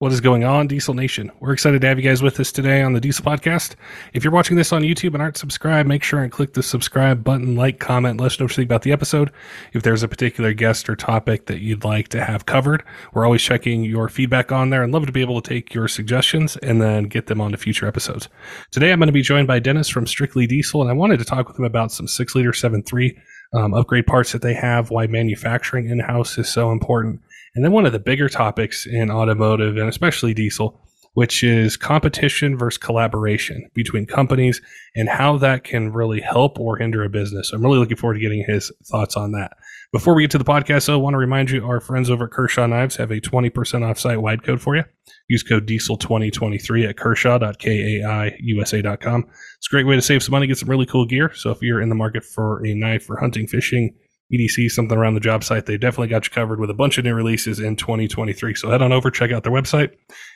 What is going on, Diesel Nation? We're excited to have you guys with us today on the Diesel Podcast. If you're watching this on YouTube and aren't subscribed, make sure and click the subscribe button, like, comment, let us know what you think about the episode. If there's a particular guest or topic that you'd like to have covered, we're always checking your feedback on there and love to be able to take your suggestions and then get them onto future episodes. Today, I'm going to be joined by Dennis from Strictly Diesel, and I wanted to talk with him about some 6 liter 7.3 um, upgrade parts that they have, why manufacturing in house is so important and then one of the bigger topics in automotive and especially diesel, which is competition versus collaboration between companies and how that can really help or hinder a business. I'm really looking forward to getting his thoughts on that. Before we get to the podcast, though, I want to remind you our friends over at Kershaw Knives have a 20% off site wide code for you. Use code diesel2023 at kershaw.kaiusa.com. It's a great way to save some money, get some really cool gear. So if you're in the market for a knife for hunting, fishing, EDC, something around the job site. They definitely got you covered with a bunch of new releases in 2023. So head on over, check out their website.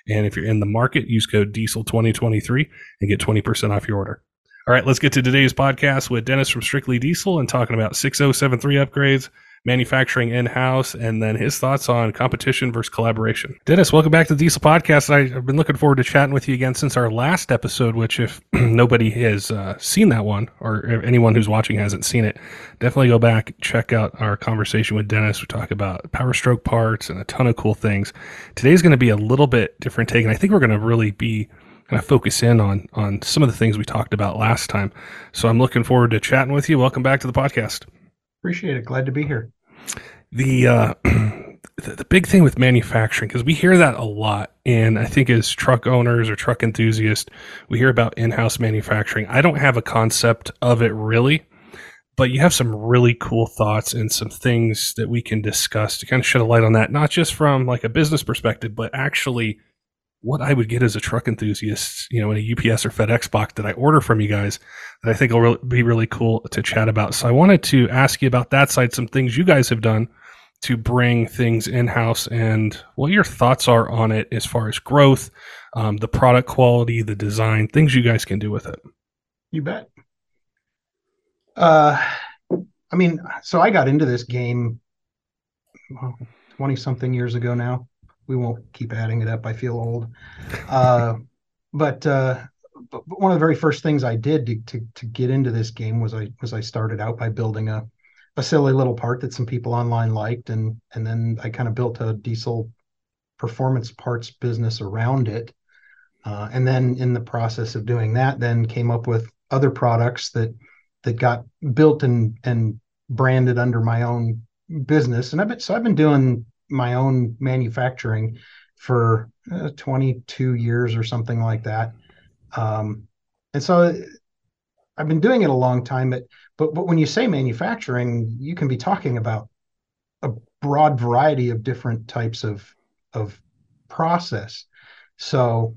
And if you're in the market, use code Diesel2023 and get 20% off your order. All right, let's get to today's podcast with Dennis from Strictly Diesel and talking about 6073 upgrades, manufacturing in house, and then his thoughts on competition versus collaboration. Dennis, welcome back to the Diesel Podcast. I, have been looking forward to chatting with you again since our last episode, which, if nobody has uh, seen that one or anyone who's watching hasn't seen it, definitely go back, check out our conversation with Dennis. We talk about power stroke parts and a ton of cool things. Today's going to be a little bit different take, and I think we're going to really be kind of focus in on on some of the things we talked about last time. So I'm looking forward to chatting with you. Welcome back to the podcast. Appreciate it. Glad to be here. The uh, the, the big thing with manufacturing because we hear that a lot, and I think as truck owners or truck enthusiasts, we hear about in-house manufacturing. I don't have a concept of it really, but you have some really cool thoughts and some things that we can discuss to kind of shed a light on that, not just from like a business perspective, but actually what I would get as a truck enthusiast, you know, in a UPS or FedEx box that I order from you guys that I think will be really cool to chat about. So I wanted to ask you about that side, some things you guys have done to bring things in house and what your thoughts are on it as far as growth, um, the product quality, the design, things you guys can do with it. You bet. Uh, I mean, so I got into this game 20 something years ago now we won't keep adding it up. I feel old. Uh, but, uh, but one of the very first things I did to, to, to get into this game was I was I started out by building a a silly little part that some people online liked, and and then I kind of built a diesel performance parts business around it. Uh, and then in the process of doing that, then came up with other products that that got built and and branded under my own business. And I've been so I've been doing my own manufacturing for uh, 22 years or something like that. Um, and so I've been doing it a long time, but, but, but when you say manufacturing, you can be talking about a broad variety of different types of, of process. So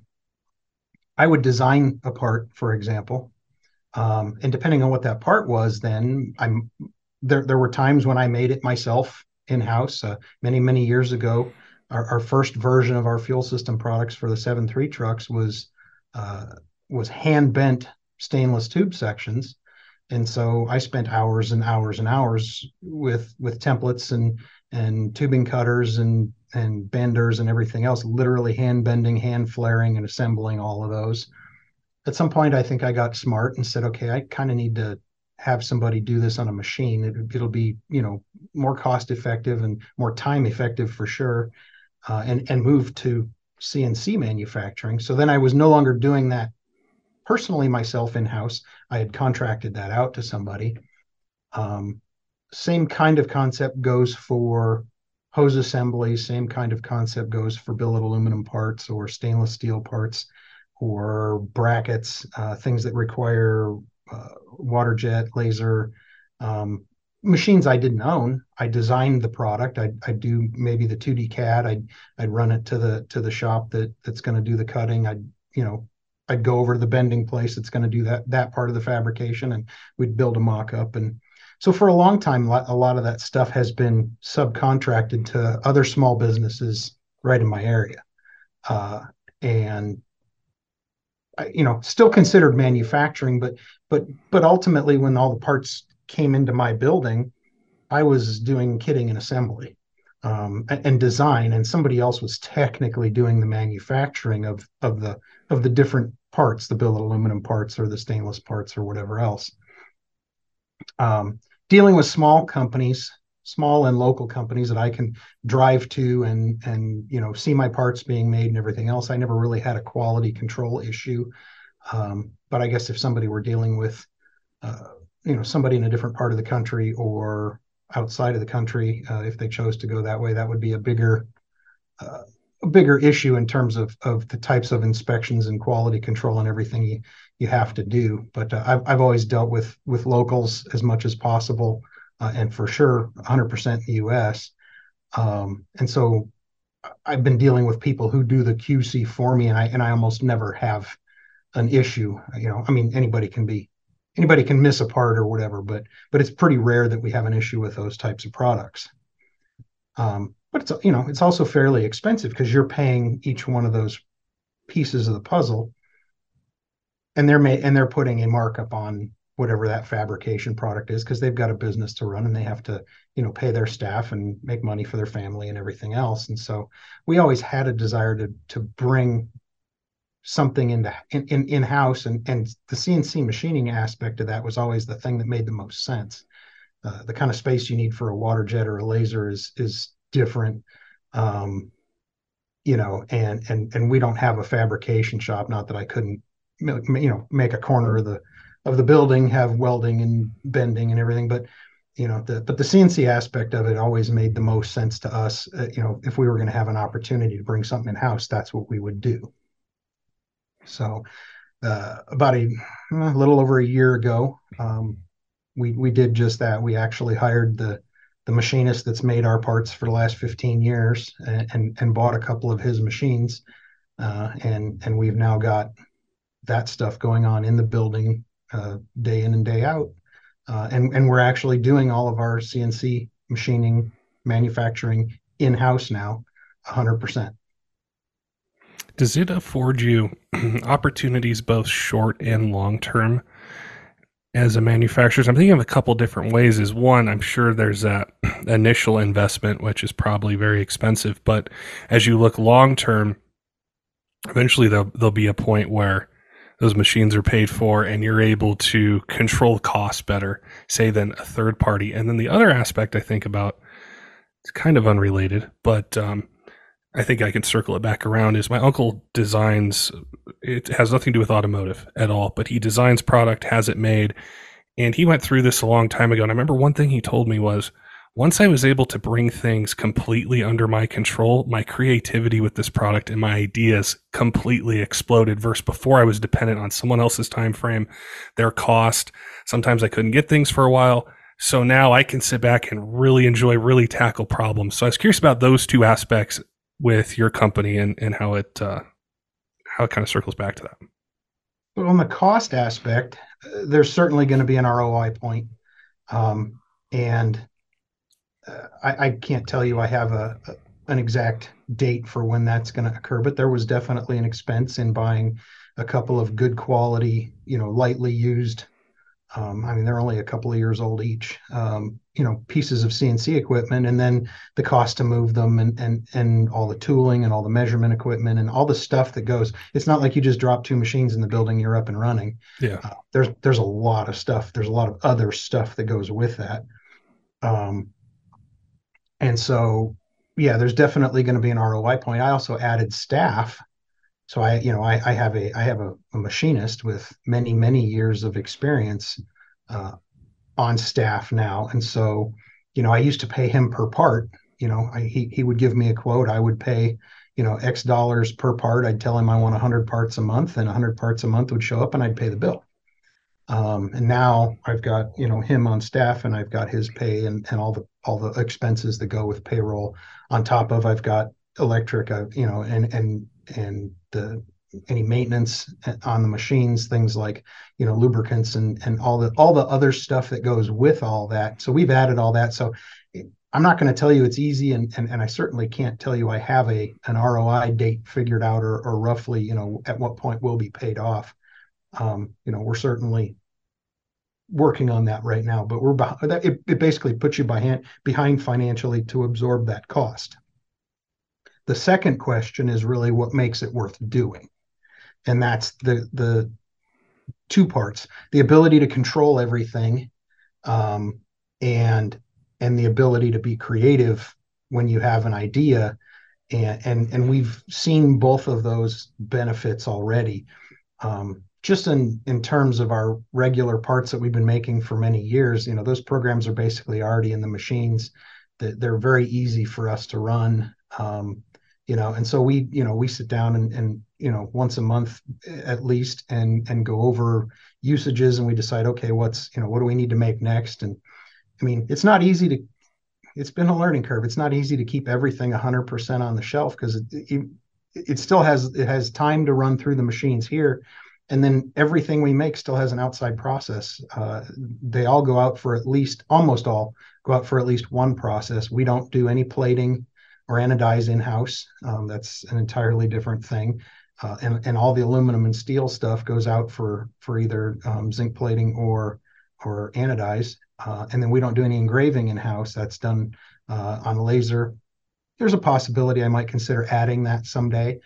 I would design a part, for example, um, and depending on what that part was, then I'm there. There were times when I made it myself in house uh, many many years ago. Our, our, first version of our fuel system products for the 7.3 trucks was uh, was hand bent stainless tube sections, and so I spent hours and hours and hours with with templates and and tubing cutters and and benders and everything else, literally hand bending, hand flaring, and assembling all of those. At some point, I think I got smart and said, okay, I kind of need to have somebody do this on a machine it, will be you know more cost effective and more time effective for sure uh, and and move to cnc manufacturing. So then i was no longer doing that personally myself in house i had contracted that out to somebody. Um, same kind of concept goes for hose assemblies same kind of concept goes for billet aluminum parts or stainless steel parts or brackets uh, things that require uh, water jet, laser, um, machines I didn't own. I designed the product. I'd, I'd do maybe the 2D CAD. I'd I'd run it to the to the shop that that's going to do the cutting. I'd you know I'd go over to the bending place that's going to do that that part of the fabrication, and we'd build a mock-up. And so for a long time, a lot of that stuff has been subcontracted to other small businesses right in my area, uh, and you know, still considered manufacturing, but but but ultimately, when all the parts came into my building, I was doing kitting and assembly um, and design, and somebody else was technically doing the manufacturing of of the of the different parts, the billet aluminum parts or the stainless parts or whatever else. Um, dealing with small companies, small and local companies that I can drive to and and you know see my parts being made and everything else. I never really had a quality control issue, um, but I guess if somebody were dealing with uh, you know somebody in a different part of the country or outside of the country, uh, if they chose to go that way, that would be a bigger uh, a bigger issue in terms of of the types of inspections and quality control and everything you you have to do. But uh, I've I've always dealt with with locals as much as possible, uh, and for sure 100% in the U.S. Um, and so I've been dealing with people who do the QC for me, and I and I almost never have an issue. You know, I mean, anybody can be anybody can miss a part or whatever, but but it's pretty rare that we have an issue with those types of products. Um, but it's you know it's also fairly expensive because you're paying each one of those pieces of the puzzle, and they're ma- and they're putting a markup on whatever that fabrication product is because they've got a business to run and they have to you know pay their staff and make money for their family and everything else. And so we always had a desire to to bring something into in, in in-house. And and the cnc machining aspect of that was always the thing that made the most sense. Uh, the kind of space you need for a water jet or a laser is is different. Um, you know and and and we don't have a fabrication shop not that i couldn't you know make a corner of the of the building have welding and bending and everything but you know the but the cnc aspect of it always made the most sense to us uh, you know if we were going to have an opportunity to bring something in house that's what we would do so, uh, about a, a, little over a year ago, um, we we did just that. We actually hired the the machinist that's made our parts for the last 15 years and and, and bought a couple of his machines, uh, and and we've now got that stuff going on in the building uh, day in and day out, uh, and and we're actually doing all of our CNC machining manufacturing in house now, 100 percent does it afford you opportunities both short and long term as a manufacturer? So I'm thinking of a couple different ways. Is one, I'm sure there's that initial investment, which is probably very expensive, but as you look long term, eventually there'll, there'll be a point where those machines are paid for and you're able to control costs better, say, than a third party. And then the other aspect I think about, it's kind of unrelated, but um, I think I can circle it back around is my uncle designs it has nothing to do with automotive at all, but he designs product, has it made, and he went through this a long time ago. And I remember one thing he told me was once I was able to bring things completely under my control, my creativity with this product and my ideas completely exploded versus before I was dependent on someone else's time frame, their cost. Sometimes I couldn't get things for a while. So now I can sit back and really enjoy, really tackle problems. So I was curious about those two aspects with your company and, and how it uh, how it kind of circles back to that. Well, on the cost aspect, uh, there's certainly going to be an ROI point. Um, and I, I, can't tell you I have a, a, an exact date for when that's going to occur, but there was definitely an expense in buying a couple of good quality, you know, lightly used um, I mean, they're only a couple of years old each. Um, you know, pieces of CNC equipment, and then the cost to move them, and and and all the tooling, and all the measurement equipment, and all the stuff that goes. It's not like you just drop two machines in the building, you're up and running. Yeah. Uh, there's there's a lot of stuff. There's a lot of other stuff that goes with that. Um, and so, yeah, there's definitely going to be an ROI point. I also added staff so I, you know, I, I have a I have a, a, machinist with many many years of experience uh, on staff now, and so you know I used to pay him per part. You know, I, he he would give me a quote. I would pay you know X dollars per part. I'd tell him I want 100 parts a month, and 100 parts a month would show up, and I'd pay the bill. Um, and now I've got you know him on staff, and I've got his pay and and all the all the expenses that go with payroll. On top of I've got electric, I've, you know, and and and the any maintenance on the machines, things like you know lubricants and and all the all the other stuff that goes with all that. So we've added all that. So I'm not going to tell you it's easy, and, and and I certainly can't tell you I have a an ROI date figured out or or roughly you know at what point will be paid off. Um, you know, we're certainly working on that right now, but we're behind, it, it basically puts you behind behind financially to absorb that cost. The second question is really what makes it worth doing, and that's the the two parts: the ability to control everything, um, and and the ability to be creative when you have an idea. And and and we've seen both of those benefits already. Um, just in in terms of our regular parts that we've been making for many years you know those programs are basically already in the machines they're very easy for us to run um, you know and so we you know we sit down and, and you know once a month at least and and go over usages and we decide okay what's you know what do we need to make next and I mean, it's not easy to. It's been a learning curve. It's not easy to keep everything 100% on the shelf because it, it, it still has it has time to run through the machines here, and then everything we make still has an outside process. Uh, they all go out for at least almost all go out for at least one process. We don't do any plating or anodize in house. Um, that's an entirely different thing. Uh, and, and all the aluminum and steel stuff goes out for for either um, zinc plating or or anodize. Uh, and then we don't do any engraving in house. That's done uh, on laser. There's a possibility I might consider adding that someday.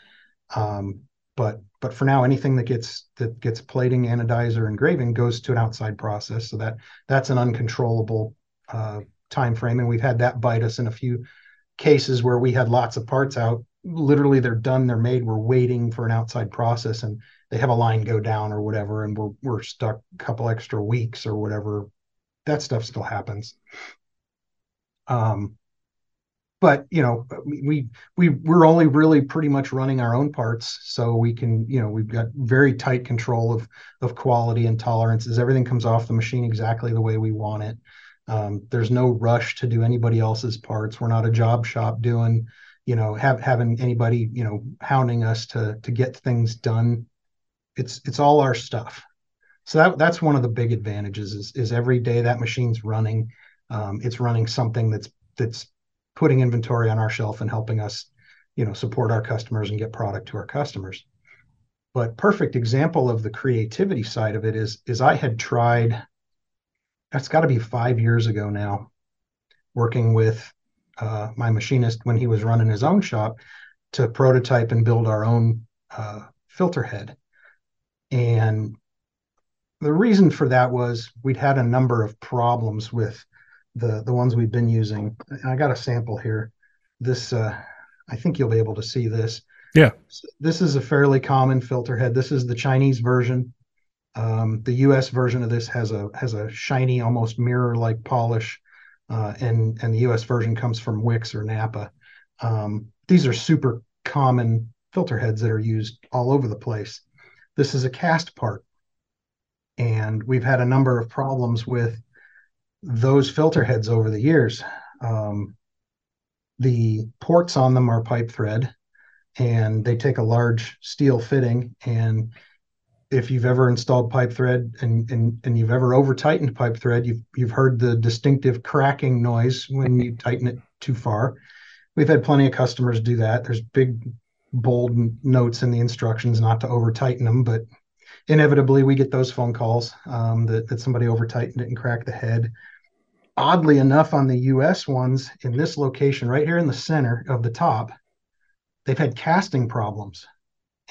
Um, but but for now, anything that gets that gets plating, anodizer, engraving goes to an outside process. So that that's an uncontrollable uh, time frame, and we've had that bite us in a few cases where we had lots of parts out. Literally, they're done, they're made. We're waiting for an outside process, and they have a line go down or whatever, and we're we're stuck a couple extra weeks or whatever that stuff still happens. Um, but you know, we we we're only really pretty much running our own parts, so we can you know we've got very tight control of of quality and tolerances. Everything comes off the machine exactly the way we want it. Um, there's no rush to do anybody else's parts. We're not a job shop doing you know have having anybody you know hounding us to to get things done. It's it's all our stuff. So that, that's one of the big advantages is, is every day that machine's running, um, it's running something that's that's putting inventory on our shelf and helping us, you know, support our customers and get product to our customers. But perfect example of the creativity side of it is is I had tried. That's got to be five years ago now, working with uh, my machinist when he was running his own shop to prototype and build our own uh, filter head. And the reason for that was we'd had a number of problems with the the ones we've been using. And I got a sample here. This uh, I think you'll be able to see this. Yeah. This is a fairly common filter head. This is the Chinese version. Um, the U.S. version of this has a has a shiny, almost mirror-like polish, uh, and and the U.S. version comes from Wix or Napa. Um, these are super common filter heads that are used all over the place. This is a cast part and we've had a number of problems with those filter heads over the years. Um, the ports on them are pipe thread, and they take a large steel fitting. And if you've ever installed pipe thread and and, and you've ever over tightened pipe thread, you've you've heard the distinctive cracking noise when you tighten it too far. We've had plenty of customers do that. There's big bold notes in the instructions not to over tighten them, but inevitably we get those phone calls um, that, that somebody over tightened it and cracked the head. Oddly enough, on the US ones in this location, right here in the center of the top, they've had casting problems.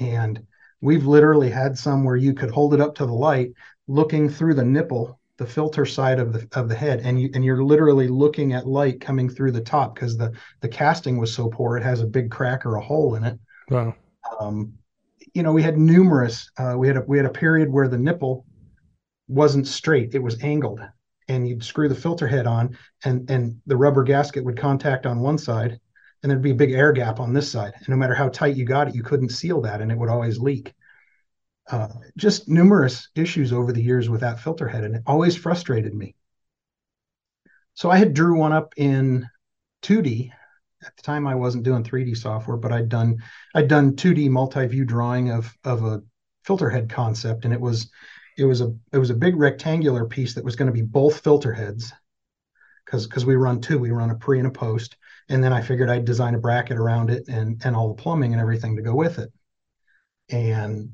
And we've literally had some where you could hold it up to the light, looking through the nipple, the filter side of the of the head, and you and you're literally looking at light coming through the top because the the casting was so poor, it has a big crack or a hole in it. Wow. Um, you know, we had numerous. Uh, we had a we had a period where the nipple wasn't straight; it was angled, and you'd screw the filter head on, and and the rubber gasket would contact on one side, and there'd be a big air gap on this side. And no matter how tight you got it, you couldn't seal that, and it would always leak. Uh, just numerous issues over the years with that filter head, and it always frustrated me. So I had drew one up in 2D at the time I wasn't doing 3D software, but I'd done I'd done 2D multi-view drawing of of a filter head concept, and it was it was a it was a big rectangular piece that was going to be both filter heads because because we run two, we run a pre and a post, and then I figured I'd design a bracket around it and and all the plumbing and everything to go with it, and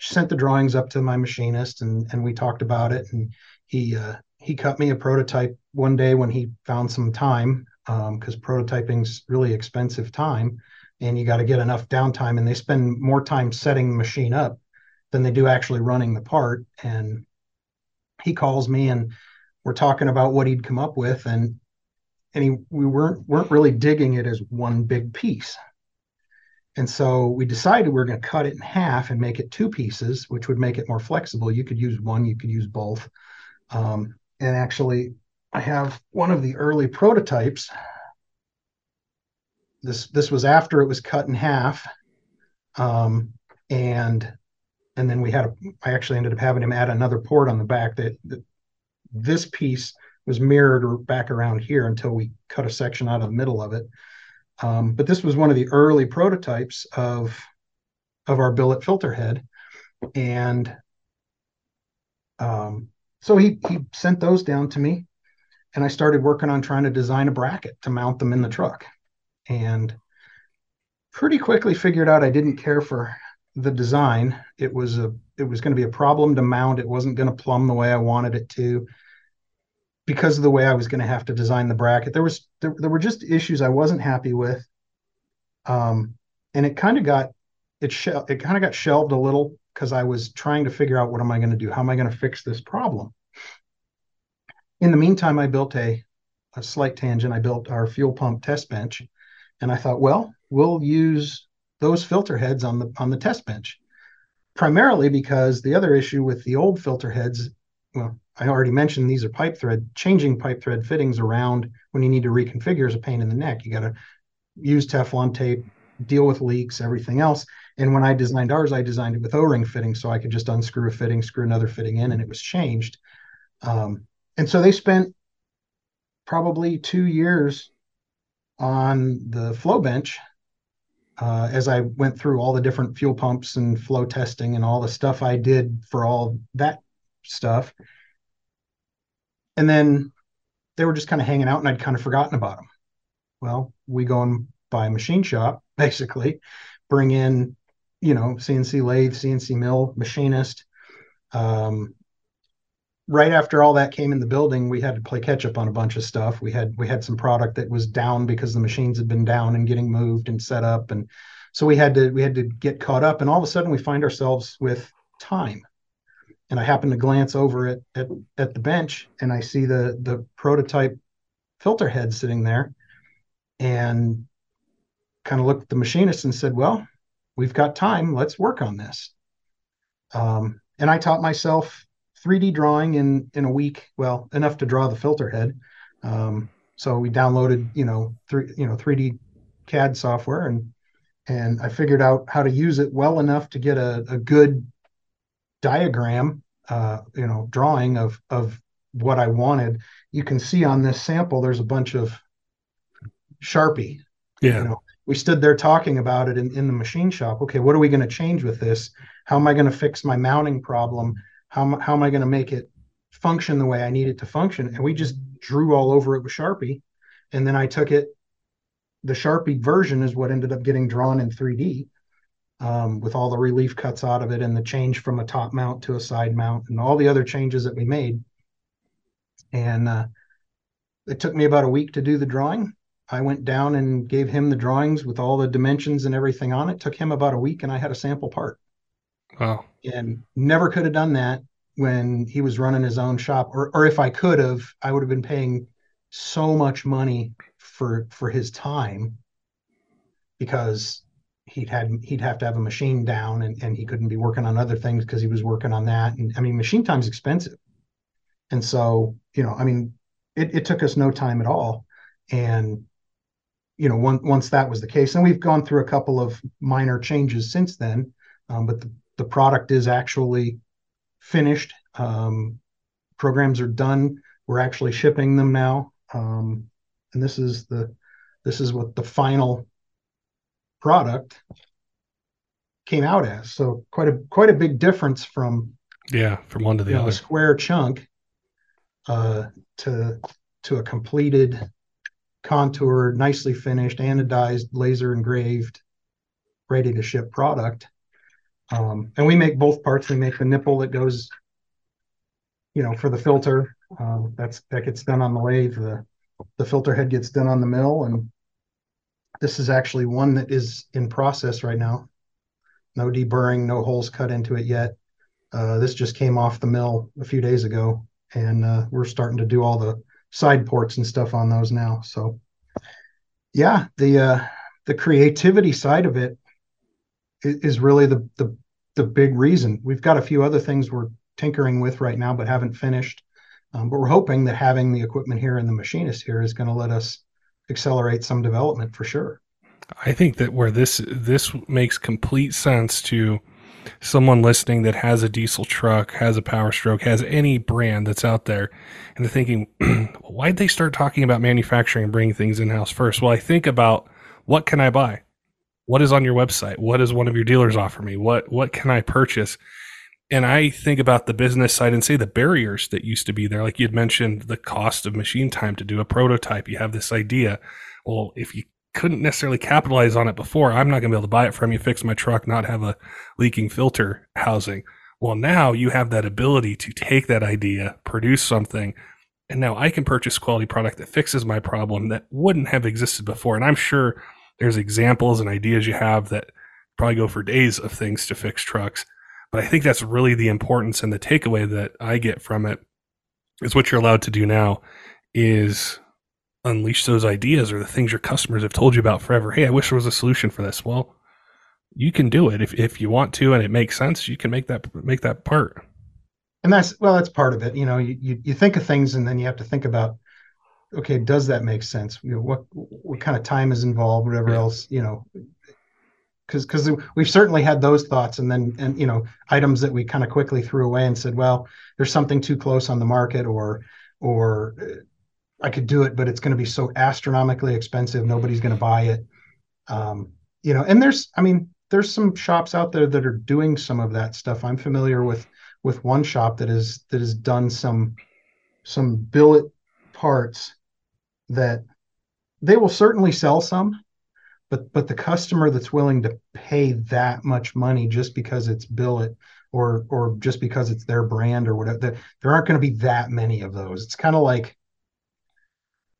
sent the drawings up to my machinist and and we talked about it and he uh, he cut me a prototype one day when he found some time because um, prototyping's really expensive time and you got to get enough downtime and they spend more time setting the machine up than they do actually running the part. And he calls me and we're talking about what he'd come up with and and he we weren't weren't really digging it as one big piece. And so we decided we are going to cut it in half and make it two pieces which would make it more flexible. You could use one you could use both. Um, and actually I have one of the early prototypes. This this was after it was cut in half, um, and and then we had a. I actually ended up having him add another port on the back that, that this piece was mirrored back around here until we cut a section out of the middle of it. Um, but this was one of the early prototypes of of our billet filter head, and um, so he he sent those down to me, and I started working on trying to design a bracket to mount them in the truck, and pretty quickly figured out I didn't care for the design. It was a it was going to be a problem to mount. It wasn't going to plumb the way I wanted it to because of the way I was going to have to design the bracket. There was there, there were just issues I wasn't happy with. Um, and it kind of got it sh- it kind of got shelved a little because I was trying to figure out what am I going to do? How am I going to fix this problem? In the meantime, I built a, a slight tangent. I built our fuel pump test bench, and I thought, well, we'll use those filter heads on the on the test bench, primarily because the other issue with the old filter heads, well, I already mentioned these are pipe thread. Changing pipe thread fittings around when you need to reconfigure is a pain in the neck. You got to use Teflon tape, deal with leaks, everything else. And when I designed ours, I designed it with O-ring fitting, so I could just unscrew a fitting, screw another fitting in, and it was changed. Um, and so they spent probably two years on the flow bench uh, as I went through all the different fuel pumps and flow testing and all the stuff I did for all that stuff. And then they were just kind of hanging out, and I'd kind of forgotten about them. Well, we go and buy a machine shop, basically, bring in, you know, CNC lathe, CNC mill, machinist. Um, right after all that came in the building, we had to play catch up on a bunch of stuff. We had we had some product that was down because the machines had been down and getting moved and set up, and so we had to we had to get caught up. And all of a sudden, we find ourselves with time. And I happen to glance over at at, at the bench, and I see the the prototype filter head sitting there, and kind of looked at the machinist and said, "Well, we've got time. Let's work on this." Um, and I taught myself 3D drawing in in a week. Well, enough to draw the filter head. Um, so we downloaded, you know, three you know 3D CAD software and and I figured out how to use it well enough to get a, a good diagram, uh, you know, drawing of of what I wanted. You can see on this sample, there's a bunch of Sharpie. Yeah. You know, we stood there talking about it in, in the machine shop. Okay, what are we going to change with this? How am I going to fix my mounting problem? How, how am I going to make it function the way I need it to function? And we just drew all over it with Sharpie. And then I took it, the Sharpie version is what ended up getting drawn in 3D um, with all the relief cuts out of it and the change from a top mount to a side mount and all the other changes that we made. And uh, it took me about a week to do the drawing. I went down and gave him the drawings with all the dimensions and everything on it. Took him about a week and I had a sample part. Wow. And never could have done that when he was running his own shop. Or or if I could have, I would have been paying so much money for for his time because he'd had he'd have to have a machine down and, and he couldn't be working on other things because he was working on that. And I mean machine time's expensive. And so, you know, I mean, it, it took us no time at all. And you know, one, once that was the case, and we've gone through a couple of minor changes since then, um, but the, the product is actually finished. Um, programs are done. We're actually shipping them now. Um, and this is the this is what the final product came out as. So quite a quite a big difference from yeah from one to the know, other. a square chunk uh, to to a completed, contoured, nicely finished, anodized, laser engraved, ready to ship product. Um, and we make both parts. We make the nipple that goes, you know, for the filter. Uh, that's that gets done on the lathe. The the filter head gets done on the mill, and this is actually one that is in process right now. No deburring, no holes cut into it yet. Uh, this just came off the mill a few days ago, and uh, we're starting to do all the side ports and stuff on those now. So, yeah, the uh, the creativity side of it is, really the the the big reason. We've got a few other things we're tinkering with right now, but haven't finished. Um, but we're hoping that having the equipment here and the machinist here is going to let us accelerate some development for sure. I think that where this this makes complete sense to someone listening that has a diesel truck, has a Power Stroke, has any brand that's out there, and they're thinking, why'd they start talking about manufacturing and bringing things in house first? Well, I think about what can I buy? What is on your website? What does one of your dealers offer me? What what can I purchase? And I think about the business side and say the barriers that used to be there. Like you'd mentioned, the cost of machine time to do a prototype. You have this idea. Well, if you couldn't necessarily capitalize on it before. I'm not going to be able to buy it from you, fix my truck, not have a leaking filter housing. Well, now you have that ability to take that idea, produce something, and now I can purchase quality product that fixes my problem that wouldn't have existed before. And I'm sure there's examples and ideas you have that probably go for days of things to fix trucks. But I think that's really the importance and the takeaway that I get from it is what you're allowed to do now is unleash those ideas or the things your customers have told you about forever. Hey, I wish there was a solution for this. Well, you can do it if, if you want to and it makes sense. You can make that make that part. And that's well, that's part of it. You know, you, you, you think of things and then you have to think about, okay, does that make sense? You know, what what kind of time is involved, whatever yeah. else, you know. Because because we've certainly had those thoughts, and then and you know items that we kind of quickly threw away and said, well, there's something too close on the market, or or I could do it, but it's going to be so astronomically expensive. Nobody's going to buy it. Um, you know, and there's, I mean, there's some shops out there that are doing some of that stuff. I'm familiar with with one shop that is that has done some some billet parts that they will certainly sell some, but but the customer that's willing to pay that much money just because it's billet or or just because it's their brand or whatever, there aren't going to be that many of those. It's kind of like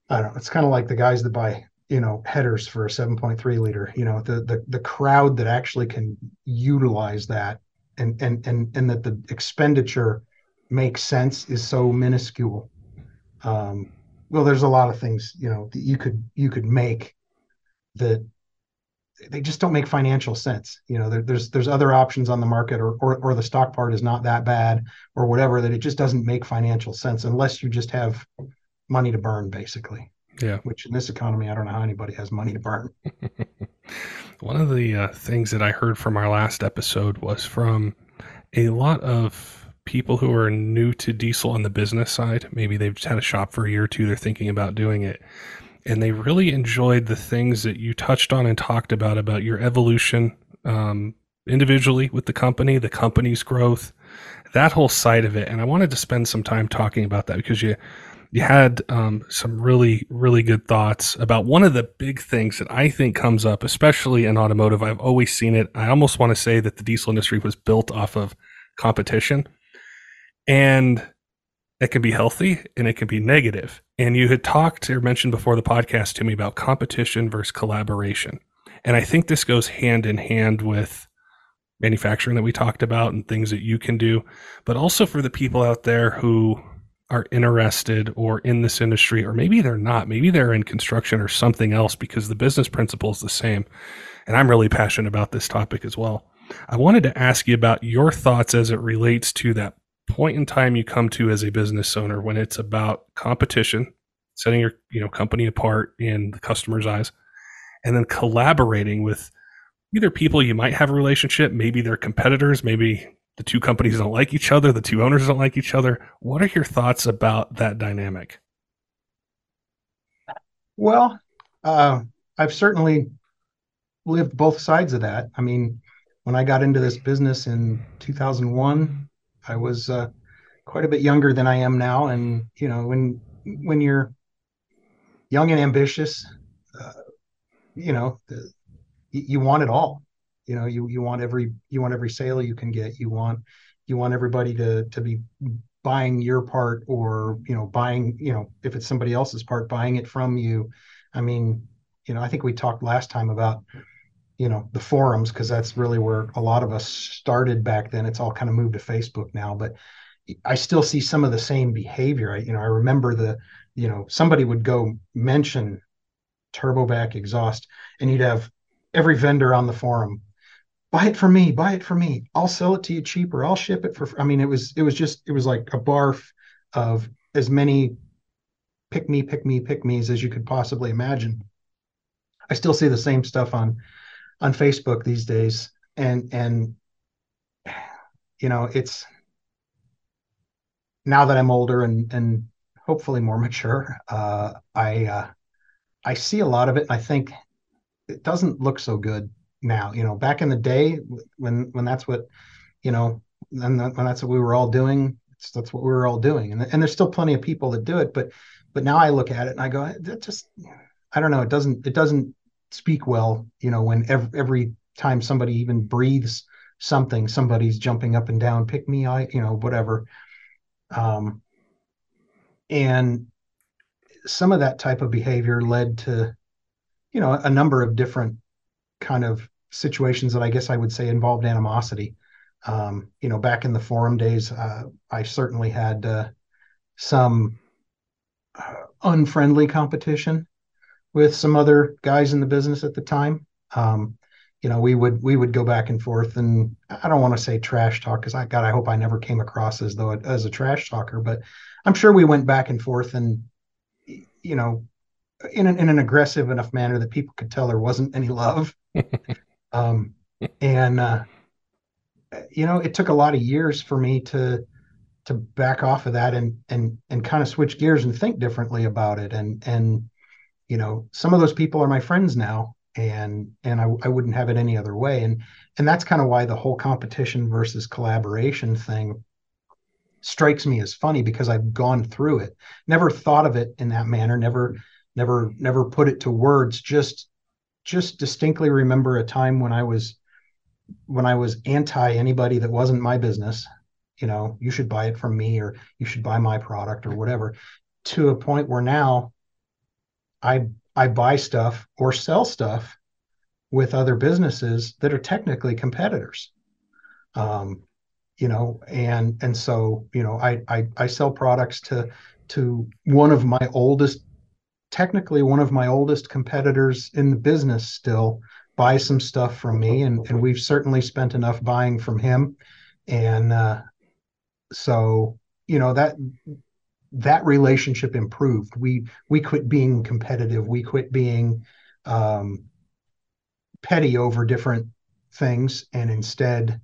I don't know. It's kind of like the guys that buy, you know, headers for a 7.3 liter. You know, the the the crowd that actually can utilize that and and and and that the expenditure makes sense is so minuscule. Um, well, there's a lot of things, you know, that you could you could make that they just don't make financial sense. You know, there, there's there's other options on the market, or, or or the stock part is not that bad, or whatever. That it just doesn't make financial sense unless you just have money to burn, basically. Yeah. Which in this economy, I don't know how anybody has money to burn. One of the uh, things that I heard from our last episode was from a lot of people who are new to diesel on the business side. Maybe they've just had a shop for a year or two, they're thinking about doing it. And they really enjoyed the things that you touched on and talked about about your evolution um, individually with the company, the company's growth, that whole side of it. And I wanted to spend some time talking about that because you you had um, some really, really good thoughts about one of the big things that I think comes up, especially in automotive. I've always seen it. I almost want to say that the diesel industry was built off of competition, and it can be healthy and it can be negative. And you had talked or mentioned before the podcast to me about competition versus collaboration. And I think this goes hand in hand with manufacturing that we talked about and things that you can do, but also for the people out there who are interested or in this industry, or maybe they're not. Maybe they're in construction or something else because the business principle is the same. And I'm really passionate about this topic as well. I wanted to ask you about your thoughts as it relates to that point in time you come to as a business owner when it's about competition, setting your you know company apart in the customer's eyes, and then collaborating with either people you might have a relationship, maybe they're competitors, maybe the two companies don't like each other, the two owners don't like each other. What are your thoughts about that dynamic? Well, uh, I've certainly lived both sides of that. I mean, when I got into this business in 2001, I was uh, quite a bit younger than I am now, and you know, when when you're young and ambitious, uh, you know, the, you want it all. You know, you you want every you want every sale you can get. You want you want everybody to to be buying your part or you know buying you know if it's somebody else's part buying it from you i mean you know i think we talked last time about you know the forums because that's really where a lot of us started back then. It's all kind of moved to facebook now but i still see some of the same behavior. I, you know i remember the you know somebody would go mention turbovac exhaust and you'd have every vendor on the forum buy it for me buy it for me. I'll sell it to you cheaper. I'll ship it for i mean it was it was just it was like a barf of as many pick me pick me pick me's as you could possibly imagine. I still see the same stuff on on facebook these days and and you know it's now that i'm older and and hopefully more mature uh i uh i see a lot of it and i think it doesn't look so good now. You know, back in the day when when that's what you know, and when that's what we were all doing, that's what we were all doing. And and there's still plenty of people that do it, but but now I look at it and I go, that just I don't know. It doesn't it doesn't speak well. You know, when every time somebody even breathes something, somebody's jumping up and down, pick me, I you know whatever. Um, and some of that type of behavior led to you know a number of different kind of situations that I guess I would say involved animosity. Um, you know, back in the forum days, uh, I certainly had uh, some uh, unfriendly competition with some other guys in the business at the time. Um, you know, we would we would go back and forth, and I don't want to say trash talk because I God, I hope I never came across as though as a trash talker, but I'm sure we went back and forth, and you know, in an, in an aggressive enough manner that people could tell there wasn't any love. um, and uh, you know, it took a lot of years for me to to back off of that and and and kind of switch gears and think differently about it. And and you know, some of those people are my friends now, and and I, I wouldn't have it any other way. And and that's kind of why the whole competition versus collaboration thing strikes me as funny because I've gone through it. Never thought of it in that manner. Never never never put it to words just just distinctly remember a time when i was when i was anti anybody that wasn't my business you know you should buy it from me or you should buy my product or whatever to a point where now i i buy stuff or sell stuff with other businesses that are technically competitors. Um you know and and so you know i i, I sell products to to one of my oldest technically one of my oldest competitors in the business still buy some stuff from me and, and we've certainly spent enough buying from him. And uh, so you know that that relationship improved we we quit being competitive we quit being um, petty over different things and instead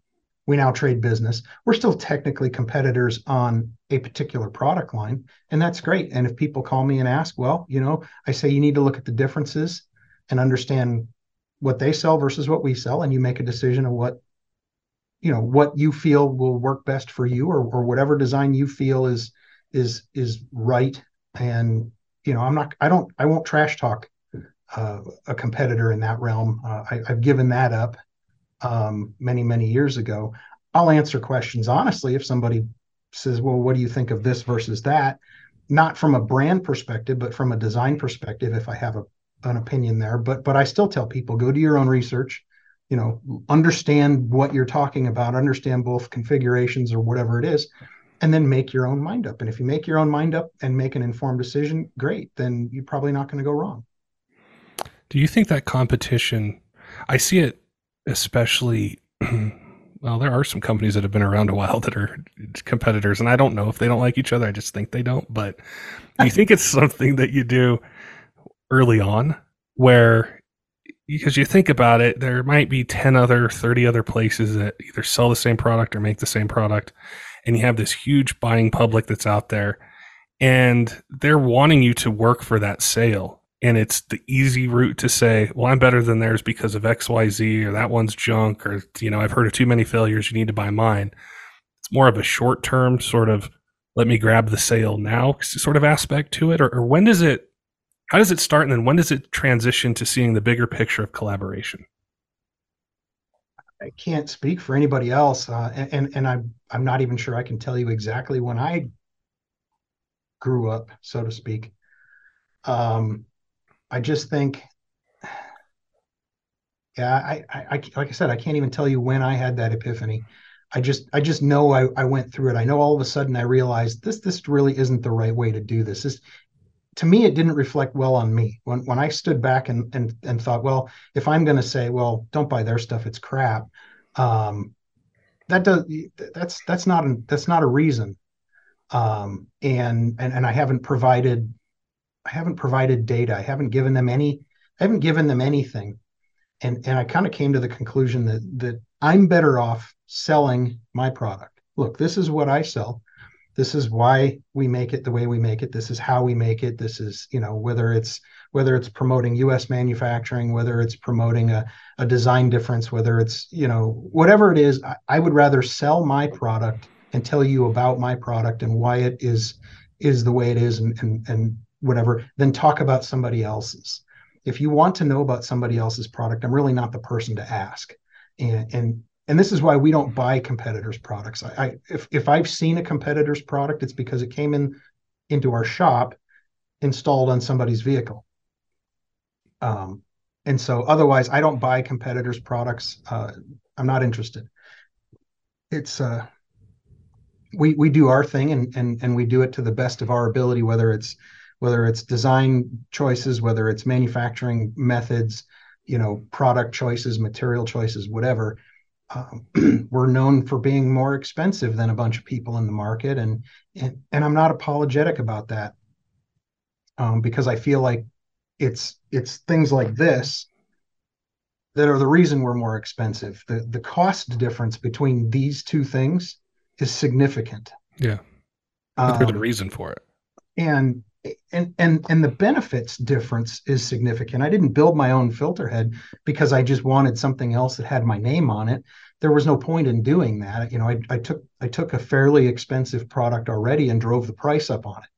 we now trade business. We're still technically competitors on a particular product line, and that's great. And if people call me and ask, well, you know, I say you need to look at the differences and understand what they sell versus what we sell, and you make a decision of what you know what you feel will work best for you or, or whatever design you feel is is is right. And you know i'm not i don't i won't trash talk uh, a competitor in that realm. Uh, I, have given that up um, many many years ago. I'll answer questions honestly if somebody says well what do you think of this versus that? Not from a brand perspective but from a design perspective if i have a, an opinion there. But but i still tell people go do your own research you know understand what you're talking about understand both configurations or whatever it is and then make your own mind up. And if you make your own mind up and make an informed decision great then you're probably not going to go wrong. Do you think that competition i see it especially well there are some companies that have been around a while that are competitors and i don't know if they don't like each other. I just think they don't. But do you think it's something that you do early on where because you think about it there might be 10 other 30 other places that either sell the same product or make the same product and you have this huge buying public that's out there and they're wanting you to work for that sale and it's the easy route to say, well, I'm better than theirs because of XYZ or that one's junk or, you know, I've heard of too many failures. You need to buy mine. It's more of a short term sort of let me grab the sale now sort of aspect to it. Or, or when does it, how does it start? And then when does it transition to seeing the bigger picture of collaboration? I can't speak for anybody else, uh, and, and I'm I'm not even sure I can tell you exactly when I grew up, so to speak. Um, I just think, yeah, I, I, I, like I said, I can't even tell you when I had that epiphany. I just, I just know I, I went through it. I know all of a sudden I realized this, this really isn't the right way to do this. This, to me, it didn't reflect well on me. When, when I stood back and, and, and thought, well, if I'm going to say, well, don't buy their stuff, it's crap. Um, that does, that's, that's not, a, that's not a reason. Um, and, and, and I haven't provided I haven't provided data. I haven't given them any. I haven't given them anything, and and I kind of came to the conclusion that that I'm better off selling my product. Look, this is what I sell. This is why we make it the way we make it. This is how we make it. This is you know whether it's whether it's promoting U.S. manufacturing, whether it's promoting a, a design difference, whether it's you know whatever it is. I, I would rather sell my product and tell you about my product and why it is is the way it is and and, and whatever, then talk about somebody else's. If you want to know about somebody else's product, I'm really not the person to ask. And and and this is why we don't buy competitors' products. I, I if if I've seen a competitor's product, it's because it came in into our shop, installed on somebody's vehicle. Um, and so otherwise, I don't buy competitors' products. Uh, I'm not interested. It's uh, we we do our thing and and and we do it to the best of our ability, whether it's whether it's design choices, whether it's manufacturing methods, you know, product choices, material choices, whatever. Um, we're known for being more expensive than a bunch of people in the market, and and and I'm not apologetic about that um, because I feel like it's it's things like this that are the reason we're more expensive. The the cost difference between these two things is significant. Yeah, um, the reason for it. And and and and the benefits difference is significant. I didn't build my own filter head because I just wanted something else that had my name on it. There was no point in doing that. You know, I, I took I took a fairly expensive product already and drove the price up on it.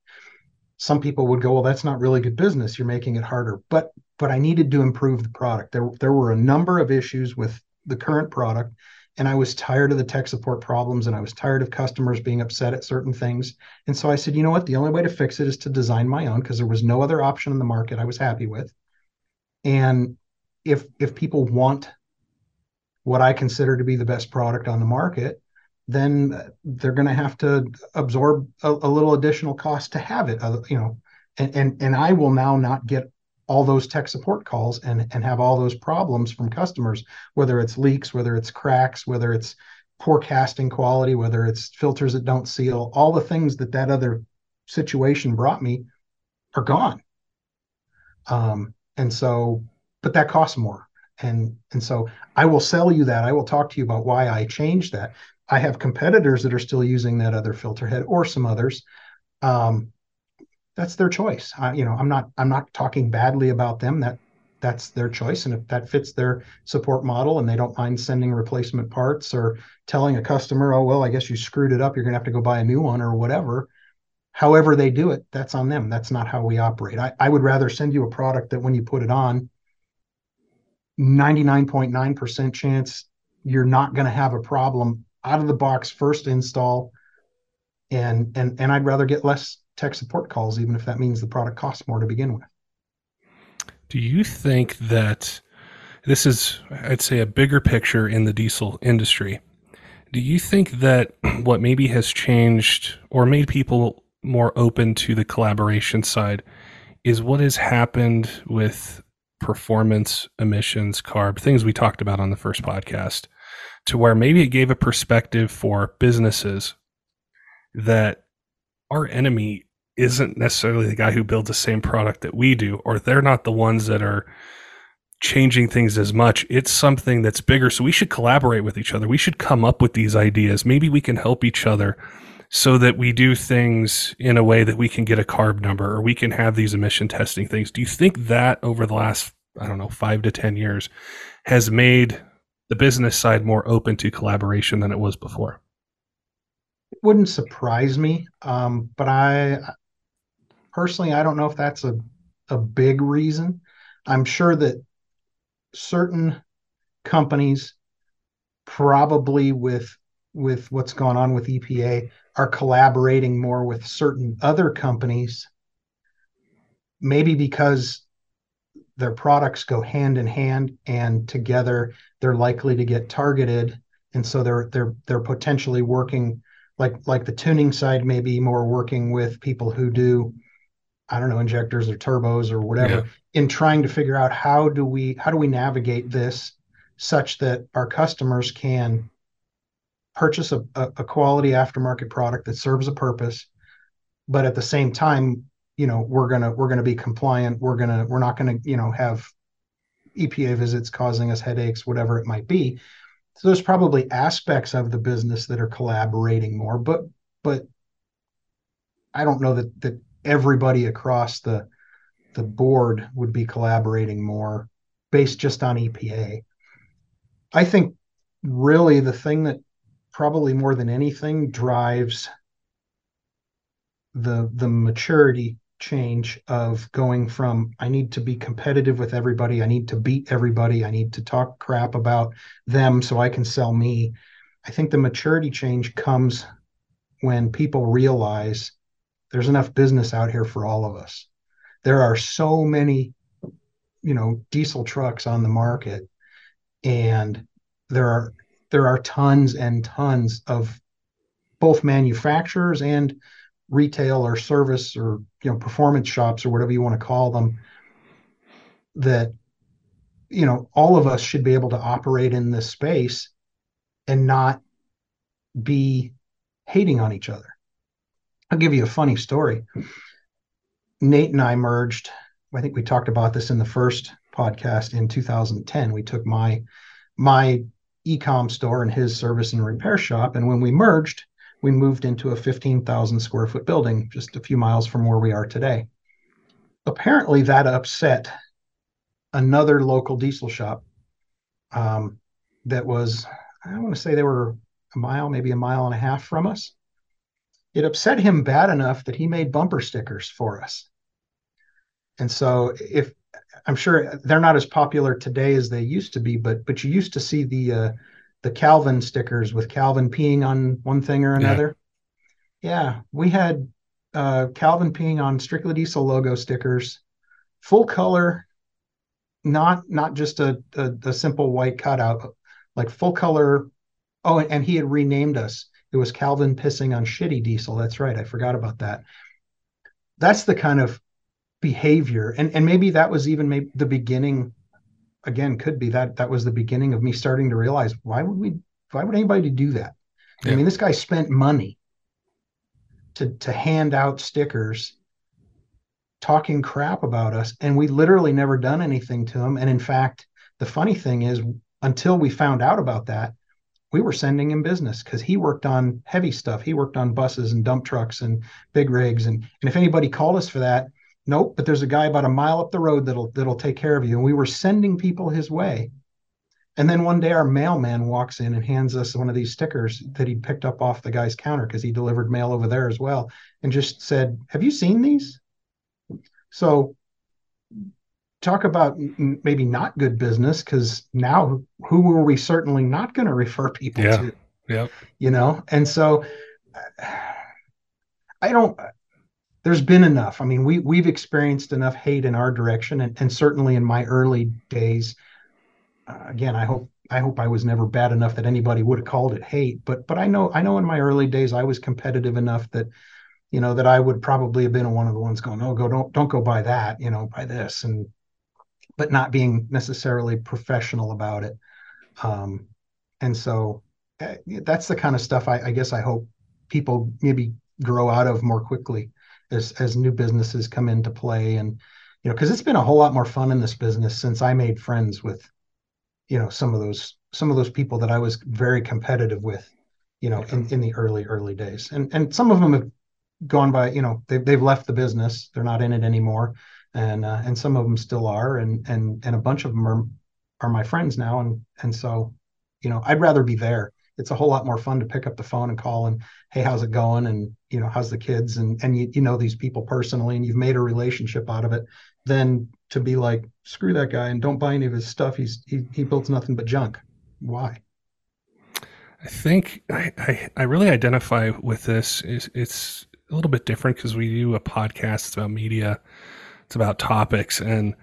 Some people would go, well, that's not really good business. You're making it harder. But but I needed to improve the product. There there were a number of issues with the current product and I was tired of the tech support problems and I was tired of customers being upset at certain things. And so I said, you know what? The only way to fix it is to design my own because there was no other option in the market I was happy with. And if if people want what I consider to be the best product on the market, then they're going to have to absorb a, a, little additional cost to have it. Uh, you know, and, and and I will now not get all those tech support calls and and have all those problems from customers whether it's leaks whether it's cracks whether it's poor casting quality whether it's filters that don't seal all the things that that other situation brought me are gone. Um, and so but that costs more. And and so i will sell you that. I will talk to you about why i changed that. I have competitors that are still using that other filter head or some others. Um, that's their choice. I, you know, I'm not I'm not talking badly about them. That that's their choice, and if that fits their support model, and they don't mind sending replacement parts or telling a customer, oh well, I guess you screwed it up, you're gonna have to go buy a new one or whatever. However they do it, that's on them. That's not how we operate. I, I would rather send you a product that when you put it on, 99.9% chance you're not going to have a problem out of the box first install and and and I'd rather get less tech support calls, even if that means the product costs more to begin with. Do you think that this is, I'd say, a bigger picture in the diesel industry? Do you think that what maybe has changed or made people more open to the collaboration side is what has happened with performance, emissions, carb, things we talked about on the first podcast, to where maybe it gave a perspective for businesses that our enemy isn't necessarily the guy who builds the same product that we do, or they're not the ones that are changing things as much. It's something that's bigger. So we should collaborate with each other. We should come up with these ideas. Maybe we can help each other so that we do things in a way that we can get a carb number or we can have these emission testing things. Do you think that over the last, I don't know, five to 10 years has made the business side more open to collaboration than it was before? It wouldn't surprise me. Um, but I personally, I don't know if that's a, a big reason. I'm sure that certain companies probably with with what's gone on with EPA are collaborating more with certain other companies maybe because their products go hand in hand and together they're likely to get targeted and so they're they're they're potentially working like like the tuning side maybe more working with people who do I don't know injectors or turbos or whatever yeah. in trying to figure out how do we how do we navigate this such that our customers can purchase a, a quality aftermarket product that serves a purpose but at the same time you know we're gonna we're gonna be compliant we're gonna we're not gonna you know have epa visits causing us headaches whatever it might be so there's probably aspects of the business that are collaborating more but but i don't know that that everybody across the the board would be collaborating more based just on epa i think really the thing that probably more than anything drives the the maturity change of going from I need to be competitive with everybody, I need to beat everybody, I need to talk crap about them so I can sell me. I think the maturity change comes when people realize there's enough business out here for all of us. There are so many, you know, diesel trucks on the market and there are there are tons and tons of both manufacturers and retail or service or you know performance shops or whatever you want to call them that you know all of us should be able to operate in this space and not be hating on each other i'll give you a funny story nate and i merged i think we talked about this in the first podcast in 2010 we took my my e-com store and his service and repair shop. And when we merged, we moved into a 15,000 square foot building just a few miles from where we are today. Apparently, that upset another local diesel shop um, that was, I want to say they were a mile, maybe a mile and a half from us. It upset him bad enough that he made bumper stickers for us. And so, if I'm sure they're not as popular today as they used to be, but but you used to see the uh, the Calvin stickers with Calvin peeing on one thing or another. Yeah, yeah we had uh, Calvin peeing on Strictly Diesel logo stickers, full color, not not just a, a, a simple white cutout, like full color. Oh, and he had renamed us. It was Calvin pissing on shitty diesel. That's right. I forgot about that. That's the kind of behavior and and maybe that was even maybe the beginning again could be that that was the beginning of me starting to realize why would we why would anybody do that yeah. i mean this guy spent money to to hand out stickers talking crap about us and we literally never done anything to him and in fact the funny thing is until we found out about that we were sending him business because he worked on heavy stuff he worked on buses and dump trucks and big rigs and and if anybody called us for that Nope, but there's a guy about a mile up the road that'll that'll take care of you. And we were sending people his way. And then one day our mailman walks in and hands us one of these stickers that he picked up off the guy's counter because he delivered mail over there as well, and just said, "Have you seen these?" So talk about maybe not good business because now who were we certainly not going to refer people yeah. to? Yeah. You know, and so I don't there's been enough. I mean, we we've experienced enough hate in our direction, and, and certainly in my early days. Uh, again, I hope I hope I was never bad enough that anybody would have called it hate, but but I know I know in my early days I was competitive enough that, you know, that I would probably have been one of the ones going, oh, go don't don't go buy that, you know, buy this, and but not being necessarily professional about it. Um, and so uh, that's the kind of stuff I, I guess I hope people maybe grow out of more quickly as as new businesses come into play and you know because it's been a whole lot more fun in this business since i made friends with you know some of those some of those people that i was very competitive with you know, in, in the early, early days. And and some of them have gone by, you know, they've they've left the business. They're not in it anymore. And uh, and some of them still are, and and and a bunch of them are are my friends now. And and so, you know, I'd rather be there. It's a whole lot more fun to pick up the phone and call and hey, how's it going? And you know, how's the kids? And and you, you know these people personally and you've made a relationship out of it than to be like, screw that guy and don't buy any of his stuff. He's he he builds nothing but junk. Why? I think I, I, I really identify with this. Is it's a little bit different because we do a podcast. It's about media. It's about topics, and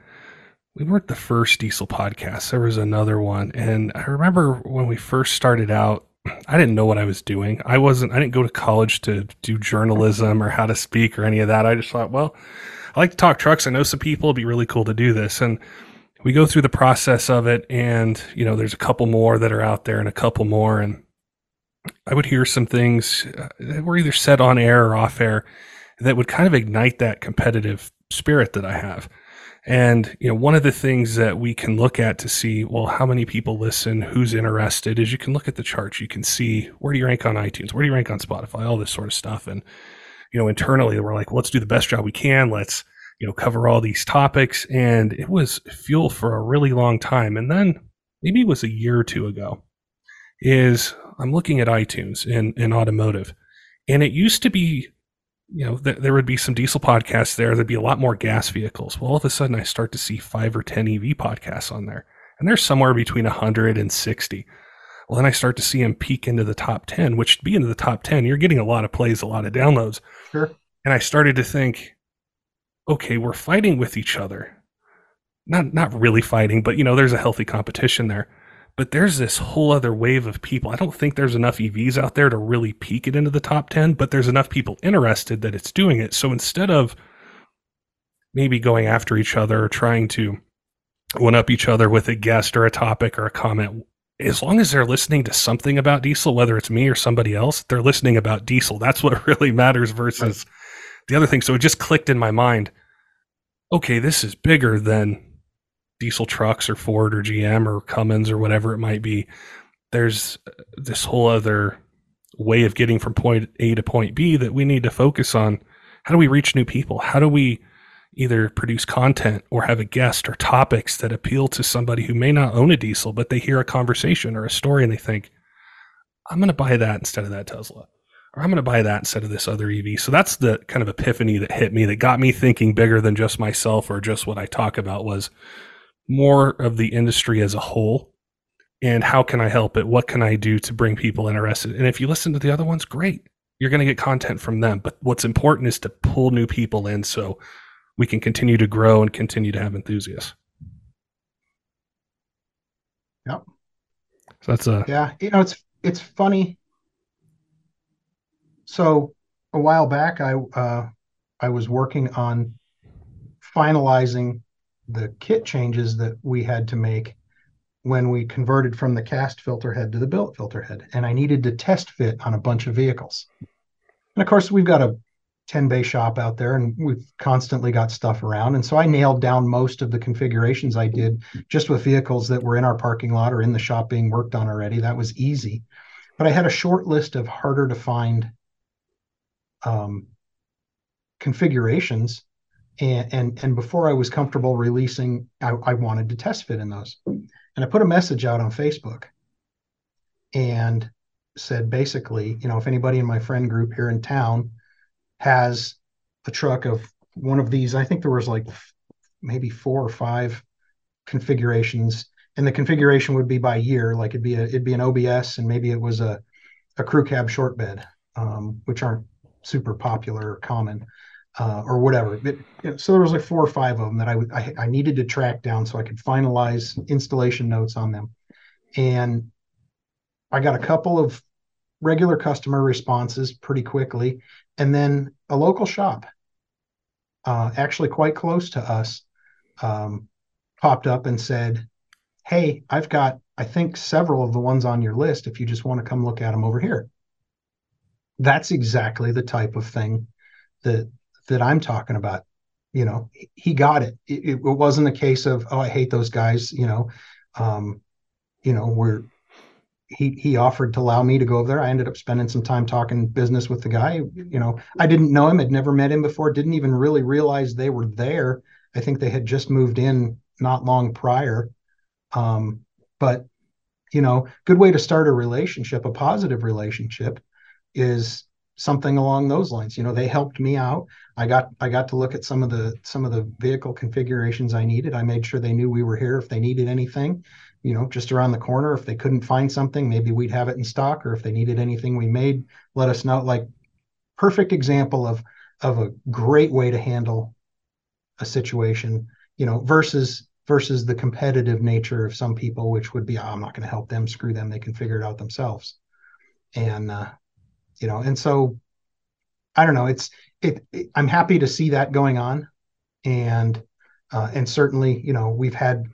we weren't the first diesel podcast. There was another one, and I remember when we first started out. I didn't know what I was doing. I wasn't. I didn't go to college to do journalism or how to speak or any of that. I just thought, well, I like to talk trucks. I know some people. It'd be really cool to do this, and we go through the process of it and you know there's a couple more that are out there and a couple more and i would hear some things that were either said on air or off air that would kind of ignite that competitive spirit that i have and you know one of the things that we can look at to see well how many people listen who's interested is you can look at the charts you can see where do you rank on itunes where do you rank on spotify all this sort of stuff and you know internally we're like well, let's do the best job we can let's you know, cover all these topics. And it was fuel for a really long time. And then maybe it was a year or two ago, is I'm looking at iTunes in, in automotive. And it used to be, you know, th- there would be some diesel podcasts there. There'd be a lot more gas vehicles. Well, all of a sudden I start to see five or 10 EV podcasts on there. And they're somewhere between 100 and 60. Well, then I start to see them peak into the top 10, which to be into the top 10, you're getting a lot of plays, a lot of downloads. Sure. And I started to think, okay, we're fighting with each other. Not not really fighting, but you know, there's a healthy competition there. But there's this whole other wave of people. I don't think there's enough EVs out there to really peak it into the top 10, but there's enough people interested that it's doing it. So instead of maybe going after each other or trying to one up each other with a guest or a topic or a comment, as long as they're listening to something about diesel, whether it's me or somebody else, they're listening about diesel. That's what really matters versus right the other thing. So it just clicked in my mind. Okay, this is bigger than diesel trucks or Ford or GM or Cummins or whatever it might be. There's uh, this whole other way of getting from point A to point B that we need to focus on. How do we reach new people? How do we either produce content or have a guest or topics that appeal to somebody who may not own a diesel, but they hear a conversation or a story and they think, I'm going to buy that instead of that Tesla or I'm going to buy that instead of this other EV. So that's the kind of epiphany that hit me that got me thinking bigger than just myself or just what I talk about was more of the industry as a whole and how can I help it? What can I do to bring people interested? And if you listen to the other ones, great. You're going to get content from them. But what's important is to pull new people in so we can continue to grow and continue to have enthusiasts. Yep. So that's a yeah. You know, it's it's funny so a while back, I uh, I was working on finalizing the kit changes that we had to make when we converted from the cast filter head to the billet filter head, and I needed to test fit on a bunch of vehicles. And of course, we've got a 10 bay shop out there and we've constantly got stuff around. And so I nailed down most of the configurations I did just with vehicles that were in our parking lot or in the shop being worked on already. That was easy. But I had a short list of harder to find um, configurations. And, and, and before I was comfortable releasing, I, I wanted to test fit in those. And I put a message out on Facebook and said basically, you know, if anybody in my friend group here in town has a truck of one of these, I think there was like maybe four or five configurations, and the configuration would be by year. Like it'd be a it'd be an OBS, and maybe it was a a crew cab short bed, um, which aren't super popular or common uh, or whatever. But, you know, so there was like four or five of them that I I needed to track down so I could finalize installation notes on them. And I got a couple of regular customer responses pretty quickly. And then a local shop, uh, actually quite close to us, um, popped up and said, Hey, I've got, I think, several of the ones on your list. If you just want to come look at them over here that's exactly the type of thing that that I'm talking about. You know, he got it. It, it wasn't a case of oh, I hate those guys. You know, um, you know, we're he he offered to allow me to go over there. I ended up spending some time talking business with the guy. You know, I didn't know him, had never met him before, didn't even really realize they were there. I think they had just moved in not long prior. Um, but you know, good way to start a relationship, a positive relationship, is something along those lines. You know, they helped me out. I got I got to look at some of the some of the vehicle configurations I needed. I made sure they knew we were here if they needed anything you know, just around the corner. If they couldn't find something, maybe we'd have it in stock, or if they needed anything we made, let us know. Like perfect example of of a great way to handle a situation, you know, versus versus the competitive nature of some people, which would be, oh, I'm not going to help them, screw them, they can figure it out themselves. And uh, you know, and so I don't know. It's it, it I'm happy to see that going on, and uh, and certainly, you know, we've had